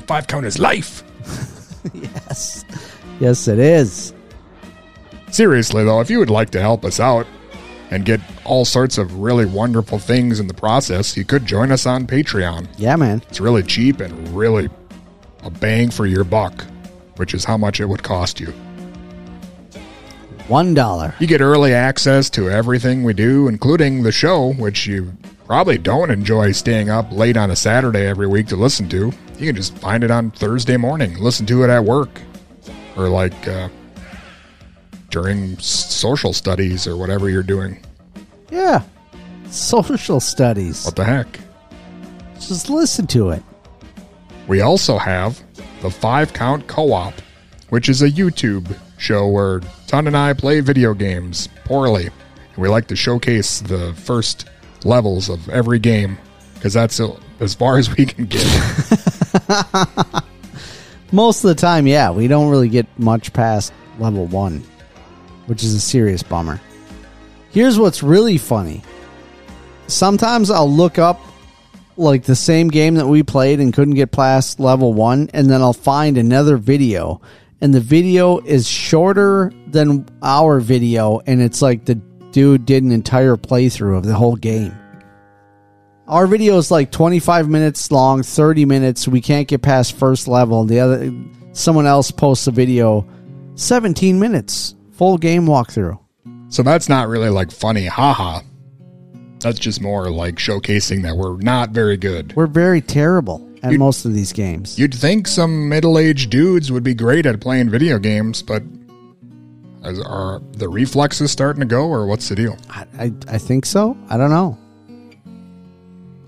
Five count is life. yes. Yes, it is. Seriously, though, if you would like to help us out and get all sorts of really wonderful things in the process, you could join us on Patreon. Yeah, man. It's really cheap and really a bang for your buck, which is how much it would cost you. One dollar. You get early access to everything we do, including the show, which you probably don't enjoy staying up late on a Saturday every week to listen to. You can just find it on Thursday morning, listen to it at work, or like uh, during social studies or whatever you're doing. Yeah. Social studies. What the heck? Just listen to it. We also have the Five Count Co op, which is a YouTube show where Ton and I play video games poorly. And we like to showcase the first levels of every game because that's as far as we can get. Most of the time, yeah, we don't really get much past level one, which is a serious bummer. Here's what's really funny. Sometimes I'll look up like the same game that we played and couldn't get past level one, and then I'll find another video, and the video is shorter than our video, and it's like the dude did an entire playthrough of the whole game. Our video is like 25 minutes long, 30 minutes. We can't get past first level. The other someone else posts a video 17 minutes, full game walkthrough. so that's not really like funny, haha. That's just more like showcasing that we're not very good. We're very terrible at most of these games. You'd think some middle aged dudes would be great at playing video games, but are the reflexes starting to go, or what's the deal? I, I, I think so. I don't know.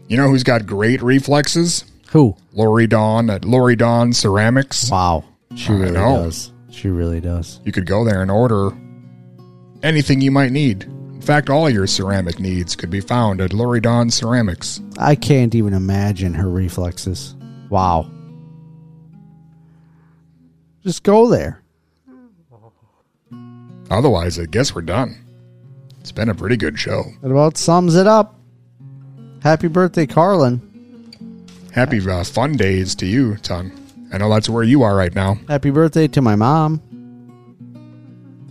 You know who's got great reflexes? Who? Lori Dawn at Lori Dawn Ceramics. Wow. She really does. She really does. You could go there and order anything you might need. In fact, all your ceramic needs could be found at Lori Dawn Ceramics. I can't even imagine her reflexes. Wow. Just go there. Otherwise, I guess we're done. It's been a pretty good show. That about sums it up. Happy birthday, Carlin. Happy uh, fun days to you, Ton. I know that's where you are right now. Happy birthday to my mom.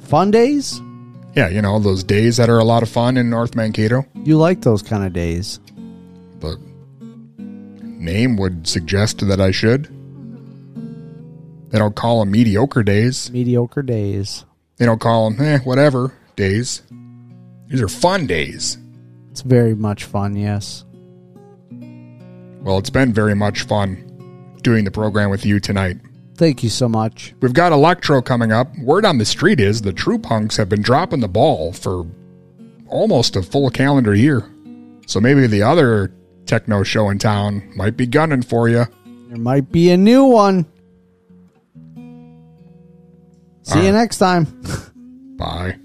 Fun days? Yeah, you know, those days that are a lot of fun in North Mankato. You like those kind of days. The name would suggest that I should. They don't call them mediocre days. Mediocre days. They don't call them, eh, whatever days. These are fun days. It's very much fun, yes. Well, it's been very much fun doing the program with you tonight. Thank you so much. We've got Electro coming up. Word on the street is the True Punks have been dropping the ball for almost a full calendar year. So maybe the other techno show in town might be gunning for you. There might be a new one. See you right. next time. Bye.